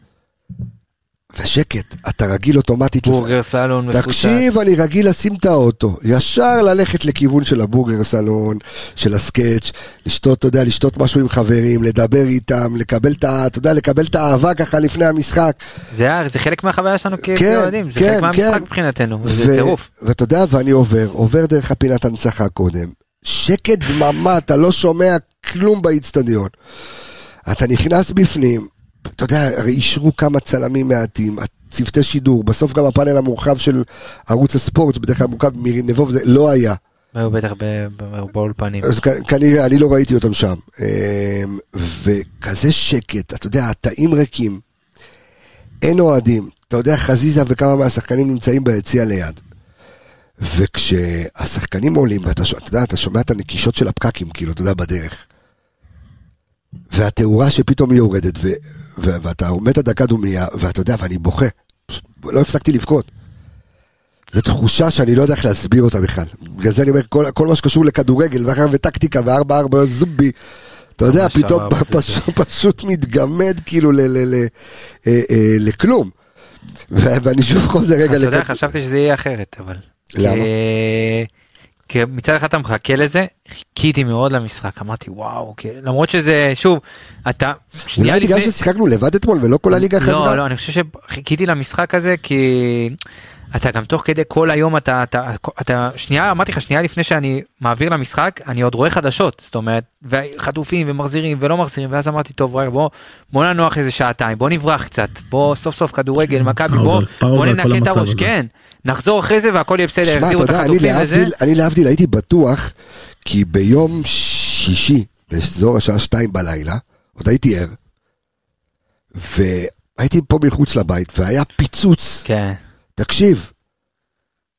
ושקט, אתה רגיל אוטומטית. בורגר סלון מפוצץ. תקשיב, אני רגיל לשים את האוטו, ישר ללכת לכיוון של הבורגר סלון, של הסקאץ', לשתות, אתה יודע, לשתות משהו עם חברים, לדבר איתם, לקבל את ה... אתה יודע, לקבל את האהבה ככה לפני המשחק. זה זה חלק מהחוויה שלנו כן, כאוהדים זה כן, חלק מהמשחק כן. מבחינתנו ו- זה טירוף. ואתה יודע, ואני עובר, עובר דרך הפינת הנצחה קודם, שקט דממה, אתה לא שומע כלום באיצטדיון. אתה נכנס בפנים, אתה יודע, הרי אישרו כמה צלמים מעטים, צוותי שידור, בסוף גם הפאנל המורחב של ערוץ הספורט, בדרך כלל מורכב מירי נבו, זה לא היה. היו בטח באולפנים. אז כנראה, אני לא ראיתי אותם שם. אמ, וכזה שקט, אתה יודע, התאים ריקים, אין אוהדים, אתה יודע, חזיזה וכמה מהשחקנים נמצאים ביציע ליד. וכשהשחקנים עולים, ואתה אתה יודע, אתה שומע את הנקישות של הפקקים, כאילו, אתה יודע, בדרך. והתאורה שפתאום היא יורדת, ו- ו- ואתה עומד את הדקה דומייה, ואתה יודע, ואני בוכה. פשוט לא הפסקתי לבכות. זו תחושה שאני לא יודע איך להסביר אותה בכלל. בגלל זה אני אומר, כל, כל מה שקשור לכדורגל, ואחר וטקטיקה, וארבע ארבע זומבי, אתה יודע, פתאום. פשוט, פשוט מתגמד כאילו ל, ל, ל, אה, אה, לכלום. ואני שוב חוזר רגע אתה יודע, חשבתי שזה יהיה אחרת, אבל... למה? כי- כי מצד אחד אתה מחכה לזה, חיכיתי מאוד למשחק, אמרתי וואו, כי- למרות שזה, שוב, אתה, שנייה אולי בגלל לפני, ששיחקנו לבד אתמול ולא כל הליגה לא, חזרה? לא, אני חושב שחיכיתי למשחק הזה כי אתה גם תוך כדי כל היום אתה, אתה, אתה, שנייה, אמרתי לך, שנייה לפני שאני מעביר למשחק, אני עוד רואה חדשות, זאת אומרת, וחטופים ומחזירים ולא מחזירים, ואז אמרתי, טוב, רגע, בוא, בוא ננוח איזה שעתיים, בוא נברח קצת, בוא סוף סוף כדורגל, מכבי, פאוזה, בוא, בוא ננקה את הראש, הזה. נחזור אחרי זה והכל יהיה בסדר, שמע, יחזירו אתה את יודע, אני החטופים וזה, להבדיל, אני להבדיל הייתי בטוח, כי ביום שישי, באזור השעה שתיים בלילה, עוד הייתי ער, והייתי פה מחוץ לבית, והיה פיצוץ, כן, תקשיב,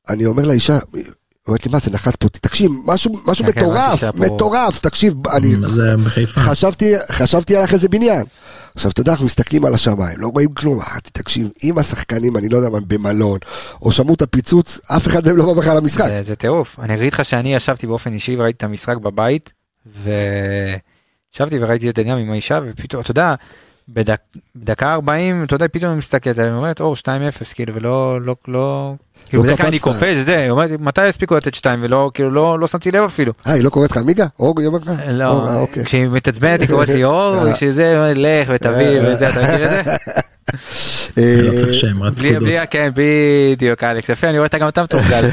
אני אומר לאישה, אומרת לי, מה זה נחת פה, תקשיב, משהו, משהו כן, כן, מטורף, מטורף, תקשיב, אני. חשבתי, חשבתי על איזה בניין. עכשיו, אתה יודע, אנחנו מסתכלים על השמיים, לא רואים כלום, אמרתי, תקשיב, אם השחקנים, אני לא יודע מה, במלון, או שמעו את הפיצוץ, אף אחד מהם לא בא בכלל למשחק. זה, זה טירוף. אני אגיד לך שאני ישבתי באופן אישי וראיתי את המשחק בבית, וישבתי וראיתי את זה גם עם האישה, ופתאום, אתה יודע, בדק, בדקה 40, אתה יודע, פתאום היא מסתכלת עליהם, אומרת, אור, 2-0, כאילו, ולא, לא, לא, כאילו, לא כלל אני. קופץ, זה, היא אומרת, מתי יספיקו לתת 2, ולא, כאילו, לא, לא שמתי לב אפילו. אה, היא לא קוראת לך מיגה? אור, היא אומרת לך? אור, אה, לא, אוקיי. כשהיא מתעצבנת היא קוראת לי אור, אה. כשזה, אומרת, לך ותביא וזה, אתה מכיר את זה? *laughs* אה, לא צריך שם, רק בלי, פקודות. בלי, כן, בדיוק, אלכס, יפה, אני רואה אותה גם אתה מתורגל.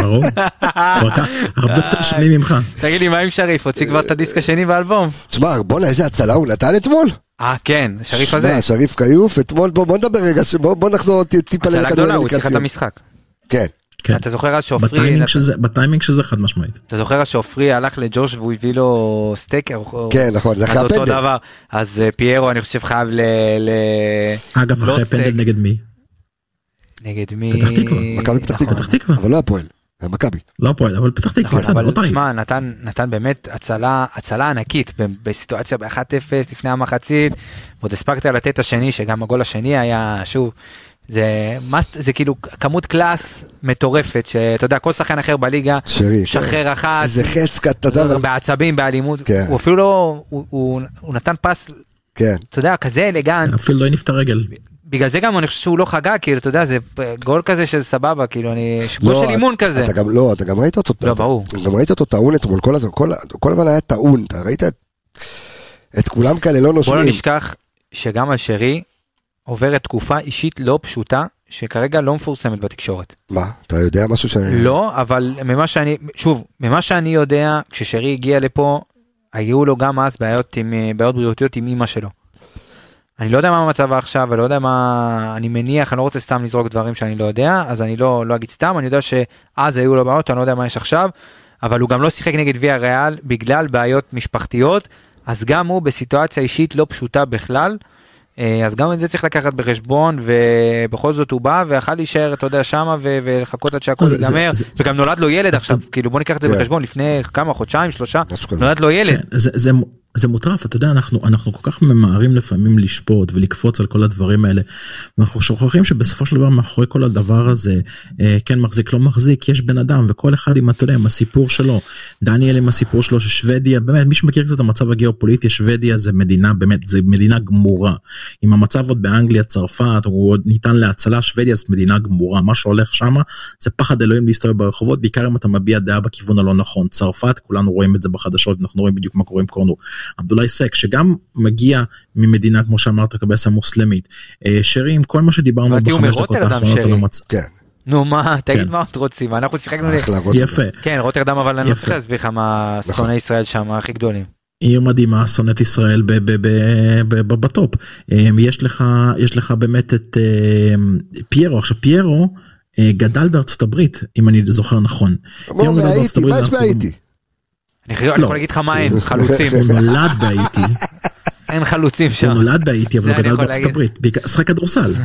ברור. *laughs* הרבה יותר שנים ממך. תגיד לי, מה עם שריף? הוציא כבר את הדיסק השני באלבום? תשמע, בואנה, איזה הצלה הוא נתן אתמול. אה, כן, שריף שמע, הזה. שריף כיוף, אתמול, בוא נדבר רגע, בוא נחזור טיפה הצלה גדולה, לכדורגל הוא הצליח את. המשחק. כן. כן. אתה זוכר אז שעופרי, בטיימינג של זה, בטיימינג של זה חד משמעית. אתה זוכר אז שעופרי הלך לג'וש והוא הביא לו סטייק? או- כן, נכון, זה אחרי אז אותו הפנדל. דבר. אז אה, פיירו אני חושב חייב ל... ל- אגב, לא אחרי סטייק. פנדל נגד מי? נגד מי? פתח תקווה. מכבי פתח תקווה. פתח תקווה. אבל לא הפועל, זה מכבי. לא הפועל, אבל פתח תקווה, נכון, אבל. תשמע, נתן, נתן באמת הצלה, הצלה ענקית בסיטואציה ב-1-0 לפני המחצית, ועוד הספקת לתת את השני, שגם הגול השני היה, שוב, זה, must, זה כאילו כמות קלאס מטורפת, שאתה יודע, כל שחקן אחר בליגה, שרי. שחרר אחת, איזה חץ קטן, בעצבים, באלימות, כן. הוא אפילו לא, הוא, הוא, הוא נתן פס, כן. אתה יודע, כזה אלגנט, אפילו לא הניף את הרגל. בגלל זה גם אני חושב שהוא לא חגג, כאילו, אתה יודע, זה גול כזה של סבבה, כאילו, אני, גול של לא, אימון אתה- כזה. אתה גם לא, אתה גם ראית אותו, לא, אתה- ברור. גם ראית אותו טעון אתמול, כל הזמן, כל- כל הזמן היה טעון, אתה ראית את- את כולם כאלה לא בוא לא נושמים. נשכח שגם על שרי עוברת תקופה אישית לא פשוטה, שכרגע לא מפורסמת בתקשורת. מה, אתה יודע משהו ש... לא, אבל ממה שאני, שוב, ממה שאני יודע, כששרי הגיע לפה, היו לו גם אז בעיות, עם, אה, בעיות בריאותיות עם אימא שלו. אני לא יודע מה המצב עכשיו, ולא יודע מה, אני מניח, אני לא רוצה סתם לזרוק דברים שאני לא יודע, אז אני לא, לא אגיד סתם, אני יודע שאז היו לו בעיות, אני לא יודע מה יש עכשיו, אבל הוא גם לא שיחק נגד ויה ריאל בגלל בעיות משפחתיות, אז גם הוא בסיטואציה אישית לא פשוטה בכלל. אה, אז גם את זה צריך לקחת בחשבון ובכל זאת הוא בא ויכל להישאר אתה יודע שמה ו- ולחכות עד שהכל ייגמר וגם נולד לו ילד עכשיו כאילו בוא ניקח את זה כן. בחשבון לפני כמה חודשיים שלושה. נולד לו ילד. זה, זה, זה מוטרף, אתה יודע, אנחנו, אנחנו כל כך ממהרים לפעמים לשפוט ולקפוץ על כל הדברים האלה. ואנחנו שוכחים שבסופו של דבר מאחורי כל הדבר הזה, אה, כן מחזיק, לא מחזיק, יש בן אדם וכל אחד עם, אתה יודע, עם הסיפור שלו. דניאל עם הסיפור שלו ששוודיה, באמת, מי שמכיר קצת את המצב הגיאופוליטי, שוודיה זה מדינה, באמת, זה מדינה גמורה. עם המצב עוד באנגליה, צרפת, הוא עוד ניתן להצלה, שוודיה זאת מדינה גמורה. מה שהולך שם זה פחד אלוהים להסתובב ברחובות, בעיקר אם אתה מביע דעה בכיוון הלא נכון. צרפת, כולנו רואים את זה בחדשות, אנחנו רואים בדיוק מה קורה עם קורנו. עבדולאי סק שגם מגיע ממדינה כמו שאמרת קבסה מוסלמית. אה, שרי עם כל מה שדיברנו בחמש דקות האחרונות על שרי. המצ... כן, נו מה תגיד כן. מה עוד רוצים אנחנו שיחקנו. יפה. כן רוטרדם אבל אני לא. צריך להסביר לך מה נכון. שונאי ישראל שם הכי גדולים. עיר מדהימה שונאת ישראל בטופ. אה, יש לך יש לך באמת את אה, פיירו עכשיו פיירו גדל בארצות הברית אם אני זוכר נכון. בארצות מהאיטי, הברית, מה יש אנחנו- מהאיטי? אני יכול- לא. יכול להגיד לך מה אין חלוצים הוא *laughs* נולד בהאיטי, אין חלוצים הוא שם. נולד בהאיטי אבל הוא גדל בארצות. הברית, שחק כדורסל. *laughs*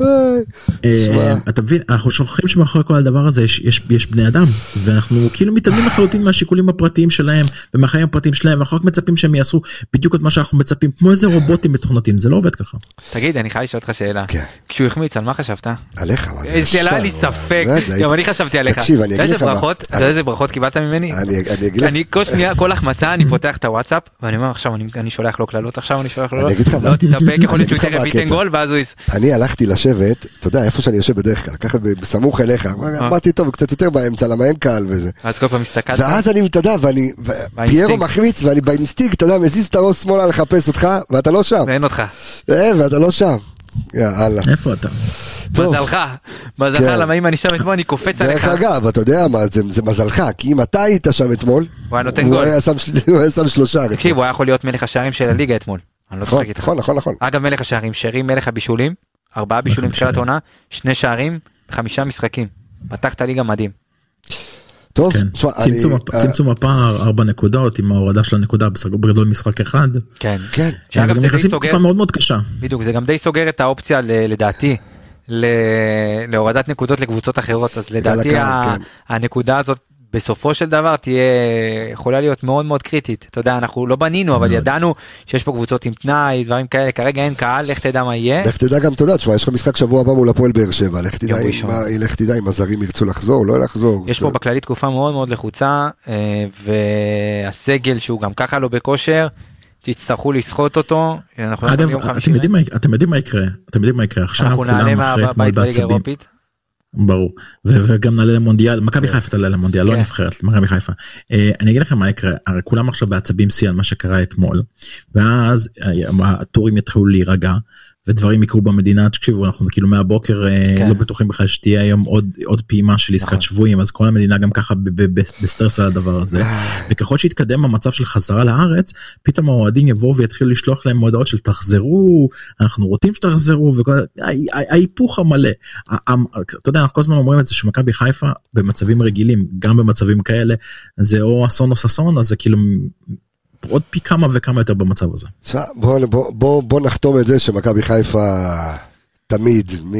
אה, אתה מבין אנחנו שוכחים שמאחורי כל הדבר הזה יש יש יש בני אדם ואנחנו כאילו מתעלמים לחלוטין מהשיקולים הפרטיים שלהם ומהחיים הפרטיים שלהם ואנחנו רק מצפים שהם יעשו בדיוק את מה שאנחנו מצפים כמו איזה רובוטים מתוכנתים זה לא עובד ככה. תגיד אני חייב לשאול אותך שאלה כן. כשהוא החמיץ על מה חשבת? עליך, ישר, היה לי ספק גם אני חשבתי עליך. תקשיב, אני אגיד לך מה. אתה יודע איזה ברכות קיבלת ממני? אני אני אגיד לך, אני כל שנייה כל החמצה אני פותח את הוואטסאפ ואני אומר עכשיו אני- אני שולח לו קללות עכשיו אני שולח לו. לא תתאפק יכול להיות שהוא ייתן. גול ואז הוא יס... אני הלכתי לשבת, אתה יודע, איפה שאני יושב בדרך כלל, ככה בסמוך אליך, אה. אמרתי טוב, קצת יותר באמצע, למה אין קהל וזה. אז כל פעם הסתכלת. ואז אני, אתה יודע, ואני, פיירו מחמיץ, ואני באינסטינקט, אתה יודע, מזיז את הראש שמאלה לחפש אותך, ואתה לא שם. ואין אותך. אה, ואתה לא שם. יאללה. איפה אתה? מזלך. מזלך כן. למה אם אני שם אתמול אני קופץ דרך עליך. אגב, אתה יודע מה, זה, זה מזלך, כי אם אתה היית שם אתמול, הוא היה נותן גול. *laughs* הוא היה שם שלושה. תקשיב הוא היה יכול להיות מלך השערים של הליגה אתמול. אני לא נכון, צוחק איתך. נכון, נכון, נכון. אגב מלך השערים שרי מלך הבישולים. ארבעה בישולים. בתחילת עונה. שני שערים. חמישה משחקים. פתח את הליגה מדהים. טוב, כן. אני- צמצום הפ- אה, צמצום הפער ארבע נקודות עם ההורדה של הנקודה בגדול משחק אחד. כן. כן, שאגב גם זה די סוגר. מאוד מאוד קשה. בדיוק זה גם די סוגר את האופציה ל- לדעתי. ל- להורדת נקודות לקבוצות אחרות אז לדעתי ה- כן. הנקודה הזאת בסופו של דבר תהיה יכולה להיות מאוד מאוד קריטית אתה יודע אנחנו לא בנינו אבל. ידענו שיש פה קבוצות עם תנאי דברים כאלה כרגע אין קהל לך תדע מה יהיה. לך תדע גם, אתה יודע, תשמע, יש לך משחק שבוע הבא מול הפועל באר שבע, לך תדע אם הזרים ירצו לחזור, לא לחזור. יש פה בכללי תקופה מאוד מאוד לחוצה אה, והסגל שהוא גם ככה לא בכושר תצטרכו לסחוט אותו. אנחנו אגב אתם יודעים מה יקרה אתם יודעים מה יקרה עכשיו אנחנו נעלה כולם אחרי אתמול מהבית בליגה בעצבים. האירופית. ברור. ו- וגם נעלה למונדיאל מכבי חיפה תעלה למונדיאל לא כן. נבחרת מכבי חיפה. אה, אני אגיד לכם מה יקרה הרי כולם עכשיו בעצבים שיא על מה שקרה אתמול ואז אה, הטורים יתחילו להירגע ודברים יקרו במדינה תקשיבו אנחנו כאילו מהבוקר אה, כן. לא בטוחים בכלל שתהיה היום עוד עוד פעימה של עסקת נכון. שבויים אז כל המדינה גם ככה בסטרס על הדבר הזה וככל שיתקדם המצב של חזרה לארץ פתאום האוהדים יבואו ויתחילו לשלוח להם הודעות של תחזרו אנחנו רוצים שתחזרו וכל ההיפוך המלא. אתה יודע אנחנו כל הזמן אומרים את זה שמכבי חיפה במצבים רגילים גם במצבים כאלה זה או אסון או ששון אז זה כאילו עוד פי כמה וכמה יותר במצב הזה. בוא, בוא, בוא, בוא נחתום את זה שמכבי חיפה תמיד, מ...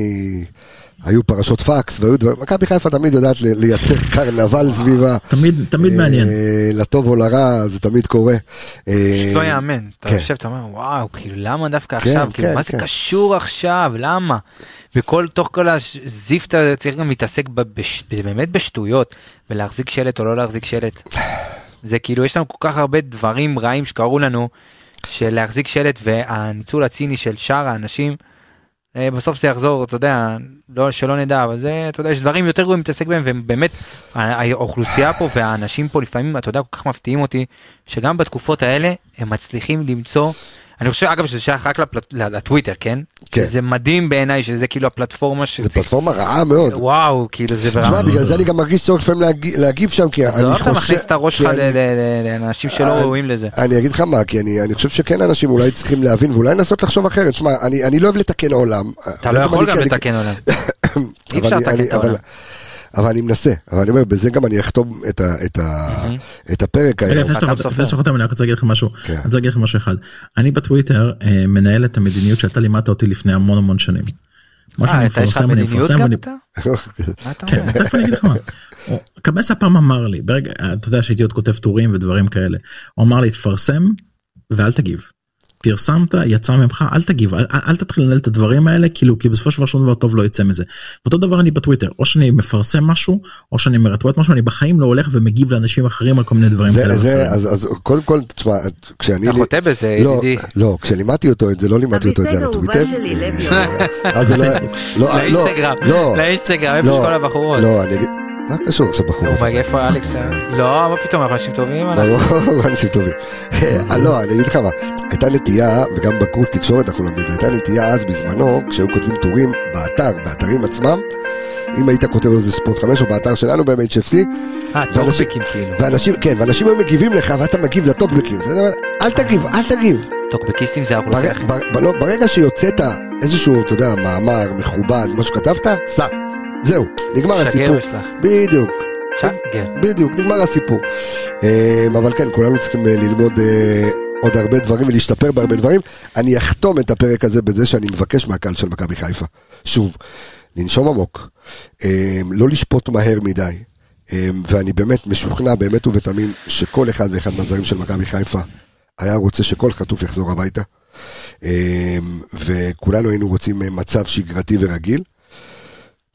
היו פרשות פקס והיו דברים, מכבי חיפה תמיד יודעת לייצר *laughs* קרנבל סביבה. תמיד תמיד אה, מעניין. לטוב או לרע זה תמיד קורה. אה, פשוט לא יאמן אתה כן. יושב אתה אומר וואו כאילו למה דווקא כן, עכשיו כאילו כן, מה זה. קשור עכשיו למה. וכל תוך כל הזיפט הזה צריך גם להתעסק באמת בשטויות ולהחזיק שלט או לא להחזיק שלט. זה כאילו יש לנו כל כך הרבה דברים רעים שקרו לנו של להחזיק שלט והניצול הציני של שאר האנשים. אה, בסוף זה יחזור אתה יודע לא שלא נדע אבל זה אתה יודע יש דברים יותר גרועים להתעסק בהם ובאמת האוכלוסייה פה והאנשים פה לפעמים אתה יודע כל כך מפתיעים אותי שגם בתקופות האלה הם מצליחים למצוא אני חושב אגב שזה שייך רק לפלט- לטוויטר כן? כן. זה מדהים בעיניי שזה כאילו הפלטפורמה זו שצריך, פלטפורמה רעה מאוד. וואו כאילו זה תשמע, ברמה, בגלל זה אני גם מרגיש צורך לפעמים להגיב- שם, כי זה לא אני אתה חושב... מכניס את הראש שלך אני- לאנשים שלא אני- ראויים לזה. אני אגיד לך מה, כי אני, אני חושב שכן אנשים אולי צריכים להבין ואולי לנסות לחשוב אחרת. שמע, אני, אני לא אוהב לתקן עולם. אתה לא יכול גם לתקן עולם. *coughs* אי אפשר לתקן את העולם. אבל אני מנסה, אבל אני אומר, בזה גם אני אחתום את, ה, את, ה, את הפרק היום. לפני שאתה אתה חותם- אני רק רוצה להגיד לך משהו. כן. אני רוצה להגיד לך משהו אחד. אני בטוויטר אה, מנהל את המדיניות שאתה לימדת אותי לפני המון המון שנים. מה שאני אה, לך מפרסם אני מפרסם ואני... אתה *laughs* כן? תכף אני אגיד לך מה. הוא- קבס הפעם אמר לי, ברגע, אתה יודע שהייתי עוד כותב טורים ודברים כאלה, הוא אמר לי תפרסם ואל תגיב. פרסמת, יצא ממך, אל תגיב, אל, אל, אל תתחיל לנהל את הדברים האלה, כאילו, כי בסופו של דבר שום דבר טוב לא יצא מזה. ואותו דבר אני בטוויטר, או שאני מפרסם משהו, או שאני מרטווט משהו, אני בחיים לא הולך ומגיב לאנשים אחרים על כל מיני דברים כאלה. זה, זה, ואחרים. אז, אז קודם כל, תשמע, כשאני... אתה חוטא בזה לא, ידידי. לא, כשלימדתי אותו את זה, לא לימדתי אותו את זה על הטוויטר. *laughs* אז זה לא... לא, לא, לאינסטגרם, לא, לאינסטגרם, איפה לא, שכל הבחורות. מה קשור עכשיו בחור? מה, איפה אלכס? לא, מה פתאום, אנחנו אנשים טובים? אנחנו- ברור, אנשים טובים. אה, לא, אני אגיד לך מה, הייתה נטייה, וגם בקורס תקשורת אנחנו לומדים, הייתה נטייה אז בזמנו, כשהיו כותבים טורים באתר, באתרים עצמם, אם היית כותב על זה ספורט 5 או באתר שלנו ב-HFC, אה, טוקבקים כאילו. ואנשים, כן, ואנשים היו מגיבים לך, ואתה מגיב לטוקבקים, אל תגיב, אל תגיב. טוקבקיסטים זה האוכלוסייה. לא, ברגע שיוצאת איזשהו, אתה יודע, מאמר מכובד, מה שכתבת, סע. זהו, נגמר שגר הסיפור. ושלח. בדיוק. שגר. בדיוק, נגמר הסיפור. אה, אבל כן, כולנו צריכים אה, ללמוד אה, עוד הרבה דברים ולהשתפר בהרבה דברים. אני אחתום את הפרק הזה בזה שאני מבקש מהקהל של מכבי חיפה, שוב, לנשום עמוק, אה, לא לשפוט מהר מדי, אה, ואני באמת משוכנע באמת ובתמים שכל אחד ואחד מהזרים של מכבי חיפה היה רוצה שכל חטוף יחזור הביתה, וכולנו היינו רוצים אה, מצב שגרתי ורגיל.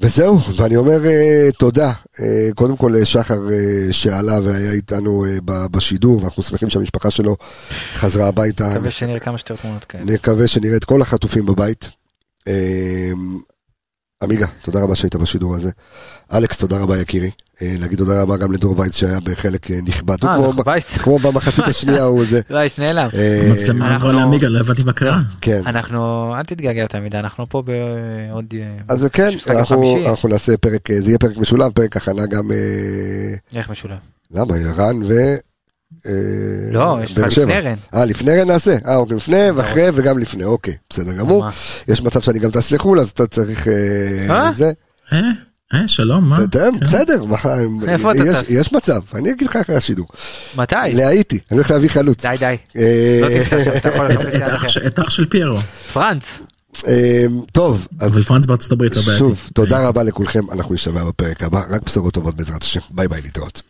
וזהו, ואני אומר אה, תודה, אה, קודם כל לשחר אה, שעלה והיה איתנו בשידור, ואנחנו שמחים שהמשפחה שלו חזרה הביתה. מקווה שנראה כמה שיותר תמונות כאלה. נקווה שנראה את כל החטופים בבית. עמיגה, תודה רבה שהיית בשידור הזה. אלכס, תודה רבה יקירי. אה, להגיד תודה רבה גם לדור וייץ שהיה בחלק אה, נכבד. הוא אה, כמו ב- וייס. כמו במחצית *laughs* השנייה הוא זה. וייס נעלם. אה, המצלמה עברה אנחנו- לעמיגה, לא הבנתי מה קרה. כן. אנחנו, אל תתגעגע יותר מדי, אנחנו פה בעוד... אז כן, אנחנו נעשה פרק, זה יהיה פרק משולב, פרק הכנה גם, איך משולב? למה, רן ו... אה, לא, יש לך. לפני רן. אה, לפני רן נעשה? אה, אוקיי, לפני ואחרי וגם לפני, אוקיי, בסדר גמור. יש מצב שאני גם טס לחו"ל, אז אתה צריך... אה, אה? זה. אה, אה, שלום, מה? כן. בסדר, איפה אתה יש- טס? יש מצב, אני אגיד לך אחרי השידור. מתי? להאיטי, אני הולך להביא חלוץ. די די. לא תמצא שם, אתה יכול את- לחפש את יד אח ש- אחר. את אח של פיירו, פרנץ. טוב, אז אבל פרנס בארצות הברית לא. שוב, תודה רבה לכולכם, אנחנו נשתמע בפרק הבא, רק בשורות טובות בעזרת השם, ביי ביי להתראות.